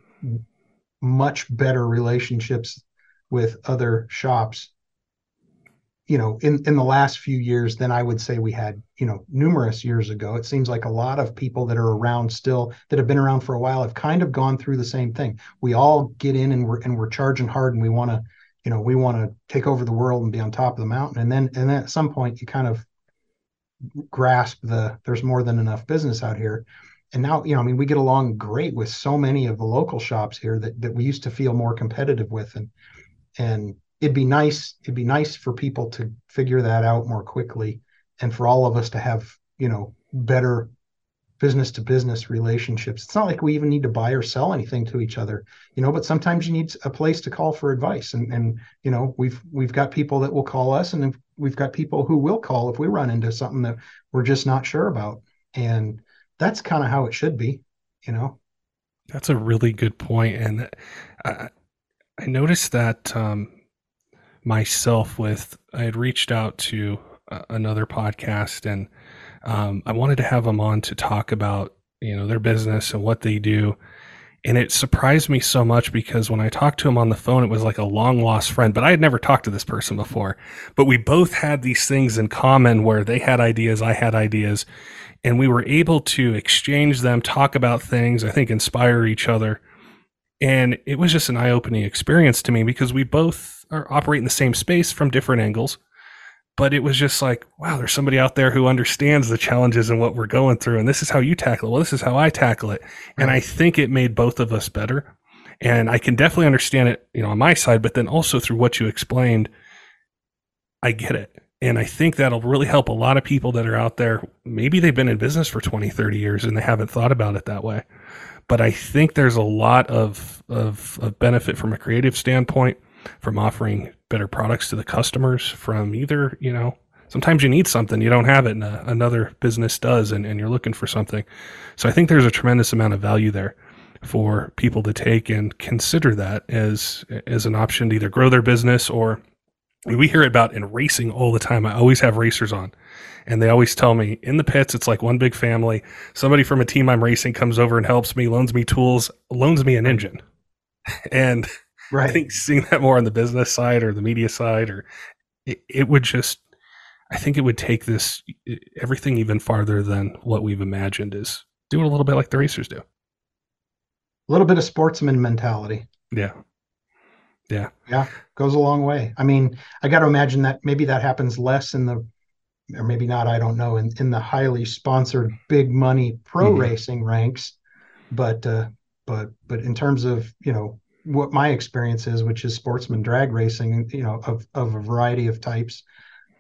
much better relationships with other shops you know in in the last few years than i would say we had you know numerous years ago it seems like a lot of people that are around still that have been around for a while have kind of gone through the same thing we all get in and we're and we're charging hard and we want to you know we want to take over the world and be on top of the mountain. And then and then at some point you kind of grasp the there's more than enough business out here. And now you know i mean we get along great with so many of the local shops here that that we used to feel more competitive with. And and it'd be nice it'd be nice for people to figure that out more quickly and for all of us to have you know better business to business relationships it's not like we even need to buy or sell anything to each other you know but sometimes you need a place to call for advice and and you know we've we've got people that will call us and we've got people who will call if we run into something that we're just not sure about and that's kind of how it should be, you know. That's a really good point, and I, I noticed that um, myself. With I had reached out to uh, another podcast, and um, I wanted to have them on to talk about you know their business and what they do. And it surprised me so much because when I talked to him on the phone, it was like a long lost friend, but I had never talked to this person before. But we both had these things in common where they had ideas, I had ideas, and we were able to exchange them, talk about things, I think inspire each other. And it was just an eye opening experience to me because we both are operating the same space from different angles. But it was just like, wow, there's somebody out there who understands the challenges and what we're going through. And this is how you tackle it. Well, this is how I tackle it. And I think it made both of us better. And I can definitely understand it, you know, on my side, but then also through what you explained, I get it and I think that'll really help a lot of people that are out there. Maybe they've been in business for 20, 30 years and they haven't thought about it that way. But I think there's a lot of, of, of benefit from a creative standpoint, from offering better products to the customers, from either, you know, sometimes you need something, you don't have it, and uh, another business does, and, and you're looking for something. So I think there's a tremendous amount of value there for people to take and consider that as as an option to either grow their business or we hear about in racing all the time. I always have racers on, and they always tell me in the pits, it's like one big family. Somebody from a team I'm racing comes over and helps me, loans me tools, loans me an engine. And right. I think seeing that more on the business side or the media side, or it, it would just, I think it would take this everything even farther than what we've imagined is do it a little bit like the racers do. A little bit of sportsman mentality. Yeah. Yeah. Yeah. Goes a long way. I mean, I got to imagine that maybe that happens less in the, or maybe not, I don't know, in, in the highly sponsored big money pro mm-hmm. racing ranks. But, uh, but, but in terms of, you know, what my experience is, which is sportsman drag racing, you know, of, of a variety of types.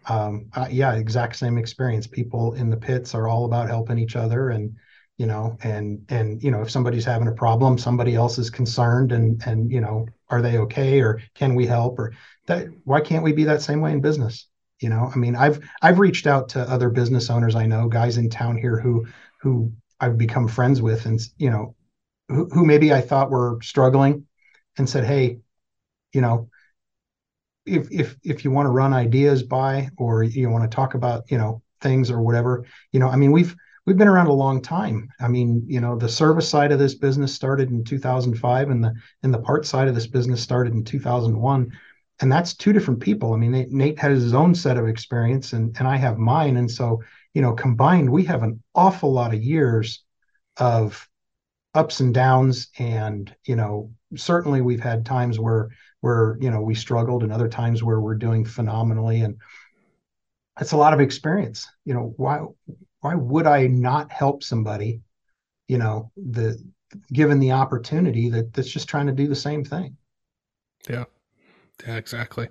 Um, uh, yeah, exact same experience. People in the pits are all about helping each other and, you know and and you know if somebody's having a problem somebody else is concerned and and you know are they okay or can we help or that why can't we be that same way in business you know i mean i've i've reached out to other business owners i know guys in town here who who i've become friends with and you know who, who maybe i thought were struggling and said hey you know if if if you want to run ideas by or you want to talk about you know things or whatever you know i mean we've we've been around a long time. I mean, you know, the service side of this business started in 2005 and the and the part side of this business started in 2001. And that's two different people. I mean, Nate, has his own set of experience and, and I have mine. And so, you know, combined, we have an awful lot of years of ups and downs. And, you know, certainly we've had times where where you know we struggled and other times where we're doing phenomenally and it's a lot of experience. You know why why would i not help somebody you know the given the opportunity that that's just trying to do the same thing? Yeah. Yeah exactly.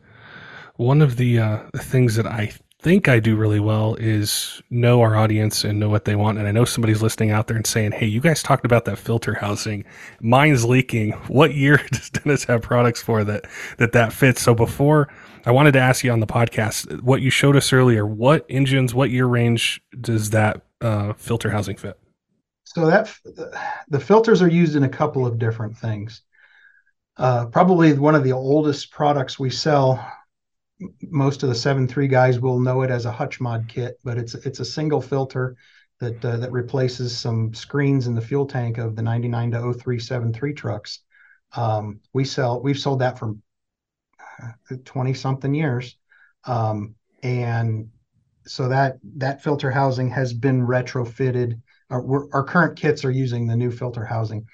One of the uh, things that i think I do really well is know our audience and know what they want. And I know somebody's listening out there and saying, Hey, you guys talked about that filter housing. Mine's leaking. What year does Dennis have products for that, that, that fits? So before I wanted to ask you on the podcast, what you showed us earlier, what engines, what year range does that uh, filter housing fit? So that the filters are used in a couple of different things. Uh, probably one of the oldest products we sell most of the seven three guys will know it as a hutch mod kit, but it's it's a single filter that uh, that replaces some screens in the fuel tank of the 99 to 0373 trucks. Um, we sell we've sold that for 20 something years. Um, and so that that filter housing has been retrofitted. Our, our current kits are using the new filter housing.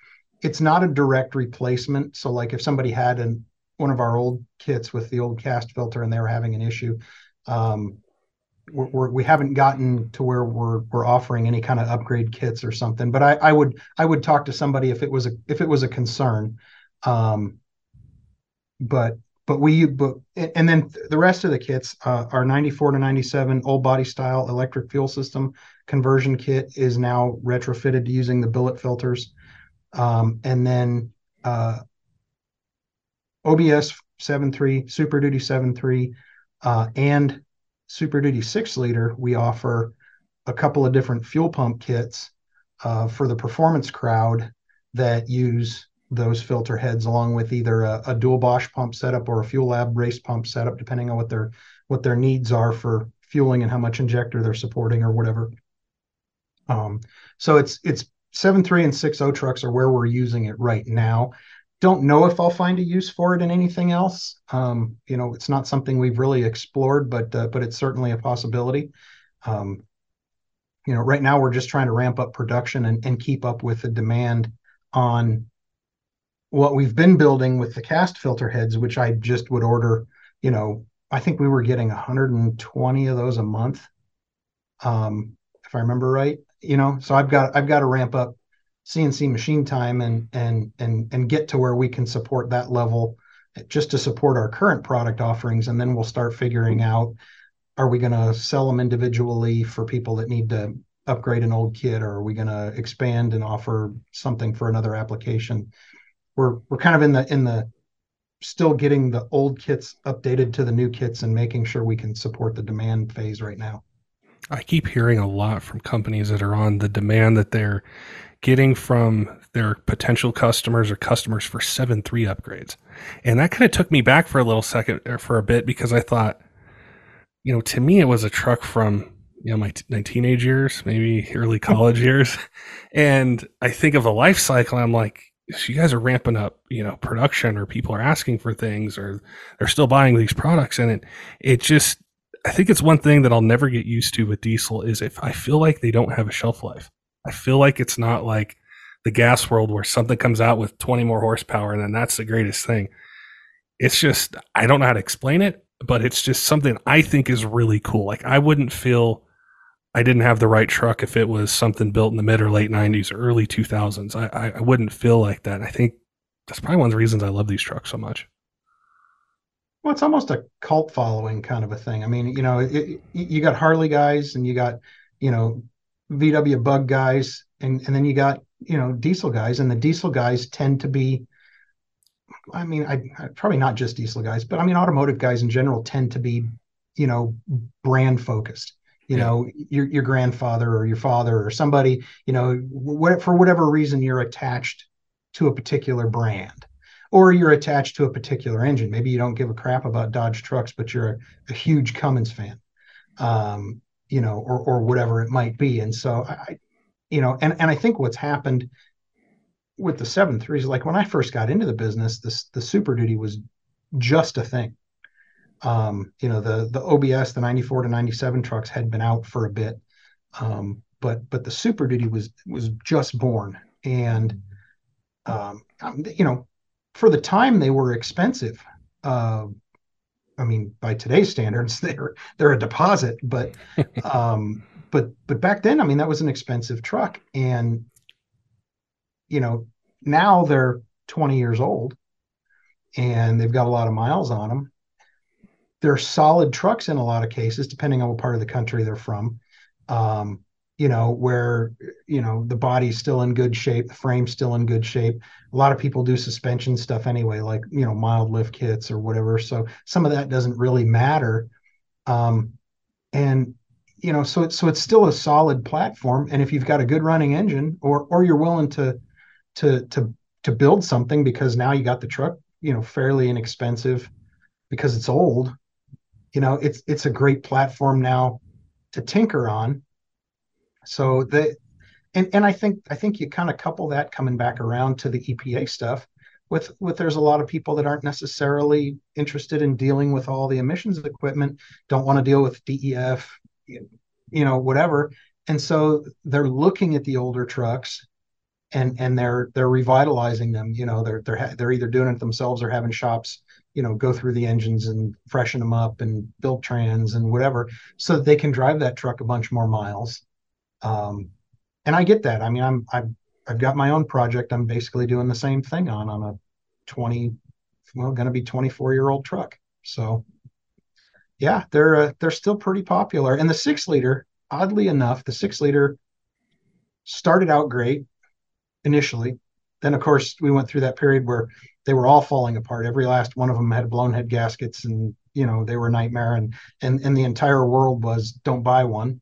It's not a direct replacement. So like if somebody had an one of our old kits with the old cast filter and they were having an issue. Um, we're, we're, we have not gotten to where we're we're offering any kind of upgrade kits or something. But I, I would I would talk to somebody if it was a if it was a concern. Um, but but we but and then the rest of the kits uh, are 94 to 97 old body style electric fuel system conversion kit is now retrofitted using the billet filters um, and then uh, OBS 7.3, Super Duty 7.3, uh, and Super Duty 6 liter, we offer a couple of different fuel pump kits uh, for the performance crowd that use those filter heads along with either a, a, dual Bosch pump setup or a FuelLab race pump setup, depending on what their what their needs are for fueling and how much injector they're supporting or whatever. Um, so it's it's 7.3 and 6.0 trucks are where we're using it right now don't know if I'll find a use for it in anything else. Um, you know, it's not something we've really explored, but uh, but it's certainly a possibility. Um, you know, right now we're just trying to ramp up production and, and keep up with the demand on what we've been building with the cast filter heads, which I just would order. You know, I think we were getting 120 of those a month, um, if I remember right. You know, so I've got I've got to ramp up CNC machine time and and and and get to where we can support that level just to support our current product offerings. And then we'll start figuring mm-hmm. out are we going to sell them individually for people that need to upgrade an old kit or are we going to expand and offer something for another application? We're we're kind of in the in the still getting the old kits updated to the new kits and making sure we can support the demand phase right now. I keep hearing a lot from companies that are on the demand that they're getting from their potential customers or customers for 7.3 upgrades. And that kind of took me back for a little second or for a bit because I thought, you know, to me, it was a truck from, you know, my, t- my teenage years, maybe early college years. And I think of a life cycle. I'm like, so you guys are ramping up, you know, production or people are asking for things or they're still buying these products. And it, it just, I think it's one thing that I'll never get used to with diesel is if I feel like they don't have a shelf life. I feel like it's not like the gas world where something comes out with 20 more horsepower and then that's the greatest thing. It's just, I don't know how to explain it, but it's just something I think is really cool. Like, I wouldn't feel I didn't have the right truck if it was something built in the mid or late 90s or early 2000s. I, I, wouldn't feel like that. I think that's probably one of the reasons I love these trucks so much. Well, it's almost a cult following kind of a thing. I mean, you know, it, you got Harley guys and you got, you know, VW bug guys, and and then you got you know diesel guys, and the diesel guys tend to be, I mean, I, I probably not just diesel guys, but I mean automotive guys in general tend to be, you know, brand focused. You know, your your grandfather or your father or somebody, you know, what, for whatever reason you're attached to a particular brand or you're attached to a particular engine. Maybe you don't give a crap about Dodge trucks, but you're a, a huge Cummins fan. Um, you know, or or whatever it might be. And so I, you know, and and I think what's happened with the seven threes, like when I first got into the business, this the Super Duty was just a thing. Um, you know, the the OBS, the 94 to 97 trucks had been out for a bit. Um, but but the Super Duty was was just born. And um, um you know, for the time they were expensive. uh, I mean, by today's standards, they're they're a deposit, but um, but but back then, I mean, that was an expensive truck, and you know, now they're 20 years old, and they've got a lot of miles on them. They're solid trucks in a lot of cases, depending on what part of the country they're from. Um, you know, where you know the body's still in good shape, the frame's still in good shape. A lot of people do suspension stuff anyway, like you know mild lift kits or whatever. So some of that doesn't really matter. Um, and you know, so it's so it's still a solid platform. And if you've got a good running engine, or or you're willing to to to to build something because now you got the truck, you know, fairly inexpensive because it's old. You know, it's it's a great platform now to tinker on so the and and I think I think you kind of couple that coming back around to the EPA stuff with with there's a lot of people that aren't necessarily interested in dealing with all the emissions equipment, don't want to deal with DEF, you know, whatever. And so they're looking at the older trucks and and they're they're revitalizing them, you know, they're they're they're either doing it themselves or having shops you know go through the engines and freshen them up and build trans and whatever so they can drive that truck a bunch more miles um, and I get that. I mean, I'm I've I've got my own project. I'm basically doing the same thing on on a 20, well, going to be 24 year old truck. So, yeah, they're uh, they're still pretty popular. And the six liter, oddly enough, the six liter started out great initially. Then, of course, we went through that period where they were all falling apart. Every last one of them had blown head gaskets, and you know they were a nightmare. And and and the entire world was don't buy one.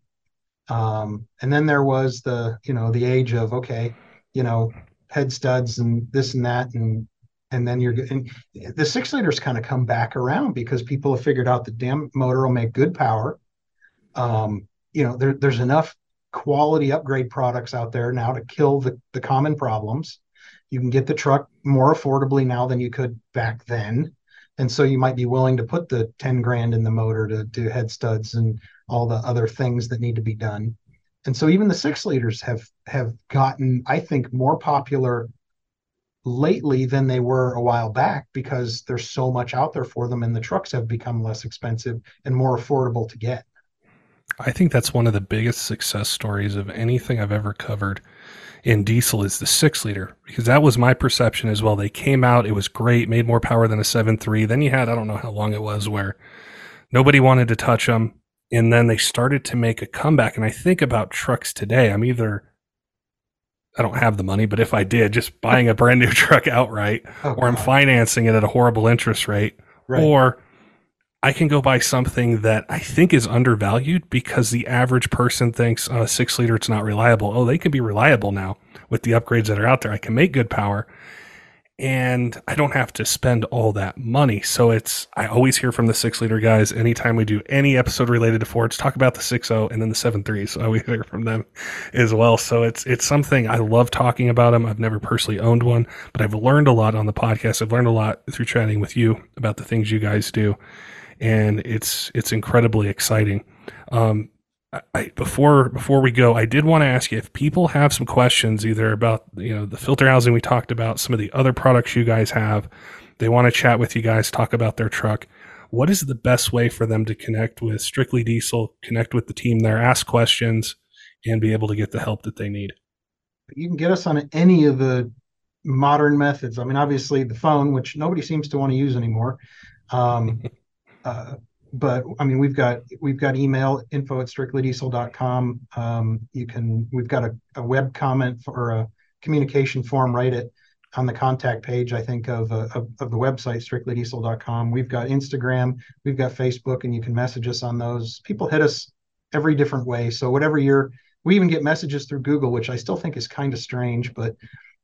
Um, and then there was the, you know, the age of, okay, you know, head studs and this and that. And, and then you're and the six liters kind of come back around because people have figured out the damn motor will make good power. Um, you know, there, there's enough quality upgrade products out there now to kill the, the common problems. You can get the truck more affordably now than you could back then. And so you might be willing to put the 10 grand in the motor to do head studs and all the other things that need to be done. And so even the six liters have have gotten, I think, more popular lately than they were a while back because there's so much out there for them and the trucks have become less expensive and more affordable to get. I think that's one of the biggest success stories of anything I've ever covered in diesel is the six liter because that was my perception as well. They came out, it was great, made more power than a 7.3. Then you had, I don't know how long it was, where nobody wanted to touch them and then they started to make a comeback. And I think about trucks today. I'm either I don't have the money, but if I did, just buying a brand new truck outright, oh, or I'm financing it at a horrible interest rate, right. or I can go buy something that I think is undervalued because the average person thinks oh, a six liter it's not reliable. Oh, they can be reliable now with the upgrades that are out there. I can make good power, and I don't have to spend all that money. So it's I always hear from the six liter guys anytime we do any episode related to Fords, talk about the 6.0 and then the seven three. So we hear from them as well. So it's it's something I love talking about them. I've never personally owned one, but I've learned a lot on the podcast. I've learned a lot through chatting with you about the things you guys do, and it's it's incredibly exciting. Um, I, before before we go, I did want to ask you if people have some questions, either about you know the filter housing we talked about, some of the other products you guys have. They want to chat with you guys, talk about their truck. What is the best way for them to connect with Strictly Diesel, connect with the team there, ask questions, and be able to get the help that they need? You can get us on any of the modern methods. I mean, obviously the phone, which nobody seems to want to use anymore. Um, uh, but I mean, we've got we've got email info at strictlydiesel.com. Um, you can we've got a, a web comment for a communication form right at on the contact page, I think of, uh, of, of the website strictlydiesel.com. We've got Instagram, we've got Facebook, and you can message us on those. People hit us every different way. So whatever you're, we even get messages through Google, which I still think is kind of strange, but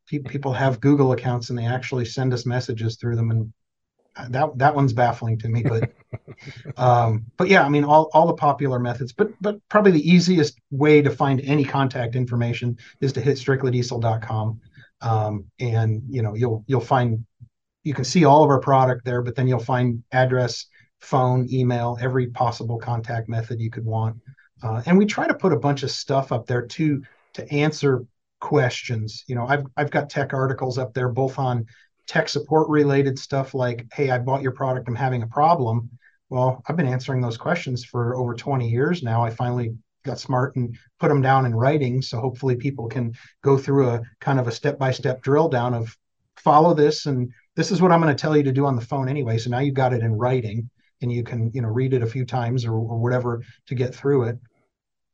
pe- people have Google accounts and they actually send us messages through them, and that that one's baffling to me but um but yeah i mean all all the popular methods but but probably the easiest way to find any contact information is to hit strictlydiesel.com um and you know you'll you'll find you can see all of our product there but then you'll find address phone email every possible contact method you could want. Uh, and we try to put a bunch of stuff up there too to answer questions. You know i've i've got tech articles up there both on tech support related stuff like, hey, I bought your product, I'm having a problem. Well, I've been answering those questions for over 20 years now. I finally got smart and put them down in writing. So hopefully people can go through a kind of a step by step drill down of follow this and this is what I'm going to tell you to do on the phone anyway. So now you've got it in writing and you can, you know, read it a few times or, or whatever to get through it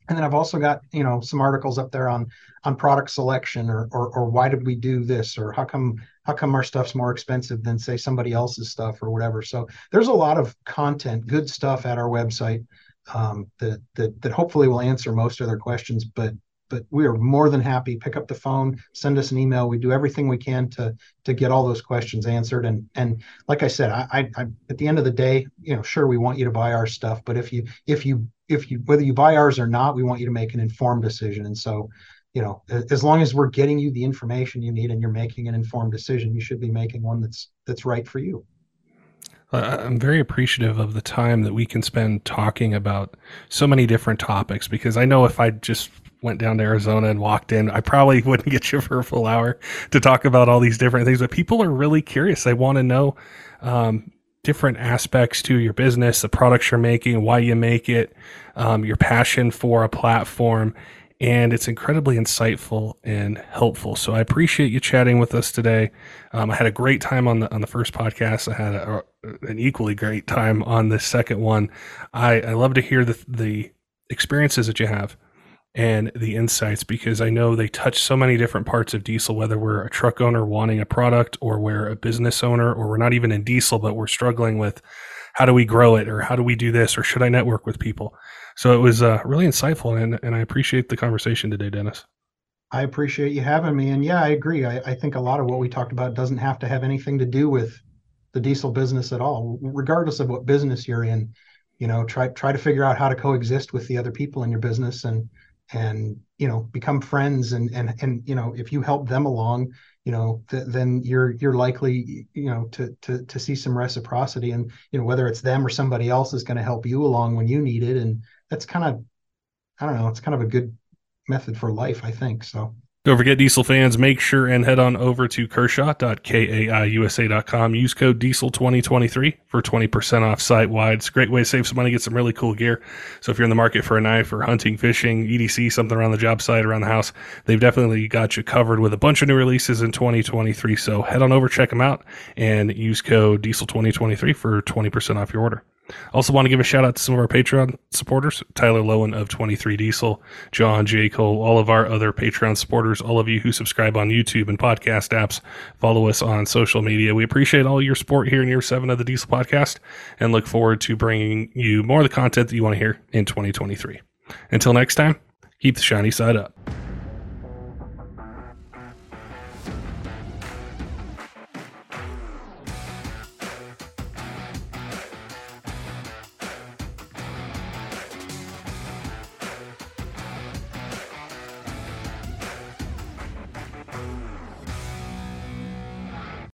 and then I've also got you know some articles up there on on product selection or, or or why did we do this or how come how come our stuff's more expensive than say somebody else's stuff or whatever. So there's a lot of content, good stuff at our website um, that that that hopefully will answer most of their questions. But but we are more than happy. Pick up the phone, send us an email. We do everything we can to to get all those questions answered. And and like I said, I, I, I at the end of the day, you know, sure we want you to buy our stuff, but if you if you if you whether you buy ours or not, we want you to make an informed decision. And so, you know, as long as we're getting you the information you need and you're making an informed decision, you should be making one that's that's right for you. I'm very appreciative of the time that we can spend talking about so many different topics because I know if I just went down to Arizona and walked in, I probably wouldn't get you for a full hour to talk about all these different things. But people are really curious. They want to know um, different aspects to your business, the products you're making, why you make it, um, your passion for a platform. And it's incredibly insightful and helpful. So I appreciate you chatting with us today. Um, I had a great time on the on the first podcast. I had a, an equally great time on the second one. I, I love to hear the the experiences that you have and the insights because I know they touch so many different parts of diesel, whether we're a truck owner wanting a product or we're a business owner or we're not even in diesel, but we're struggling with how do we grow it or how do we do this or should I network with people? So it was uh, really insightful and, and I appreciate the conversation today, Dennis. I appreciate you having me. And yeah, I agree. I, I think a lot of what we talked about doesn't have to have anything to do with the diesel business at all, regardless of what business you're in. You know, try try to figure out how to coexist with the other people in your business and and you know become friends and and and you know if you help them along you know th- then you're you're likely you know to to to see some reciprocity and you know whether it's them or somebody else is going to help you along when you need it. And that's kind of i don't know it's kind of a good method for life i think so don't forget, diesel fans, make sure and head on over to kershaw.kaiusa.com. Use code diesel2023 for 20% off site wide. It's a great way to save some money, get some really cool gear. So if you're in the market for a knife or hunting, fishing, EDC, something around the job site, around the house, they've definitely got you covered with a bunch of new releases in 2023. So head on over, check them out, and use code diesel2023 for 20% off your order. Also, want to give a shout out to some of our Patreon supporters Tyler Lowen of 23 Diesel, John J. Cole, all of our other Patreon supporters, all of you who subscribe on YouTube and podcast apps, follow us on social media. We appreciate all your support here in year seven of the Diesel podcast and look forward to bringing you more of the content that you want to hear in 2023. Until next time, keep the shiny side up.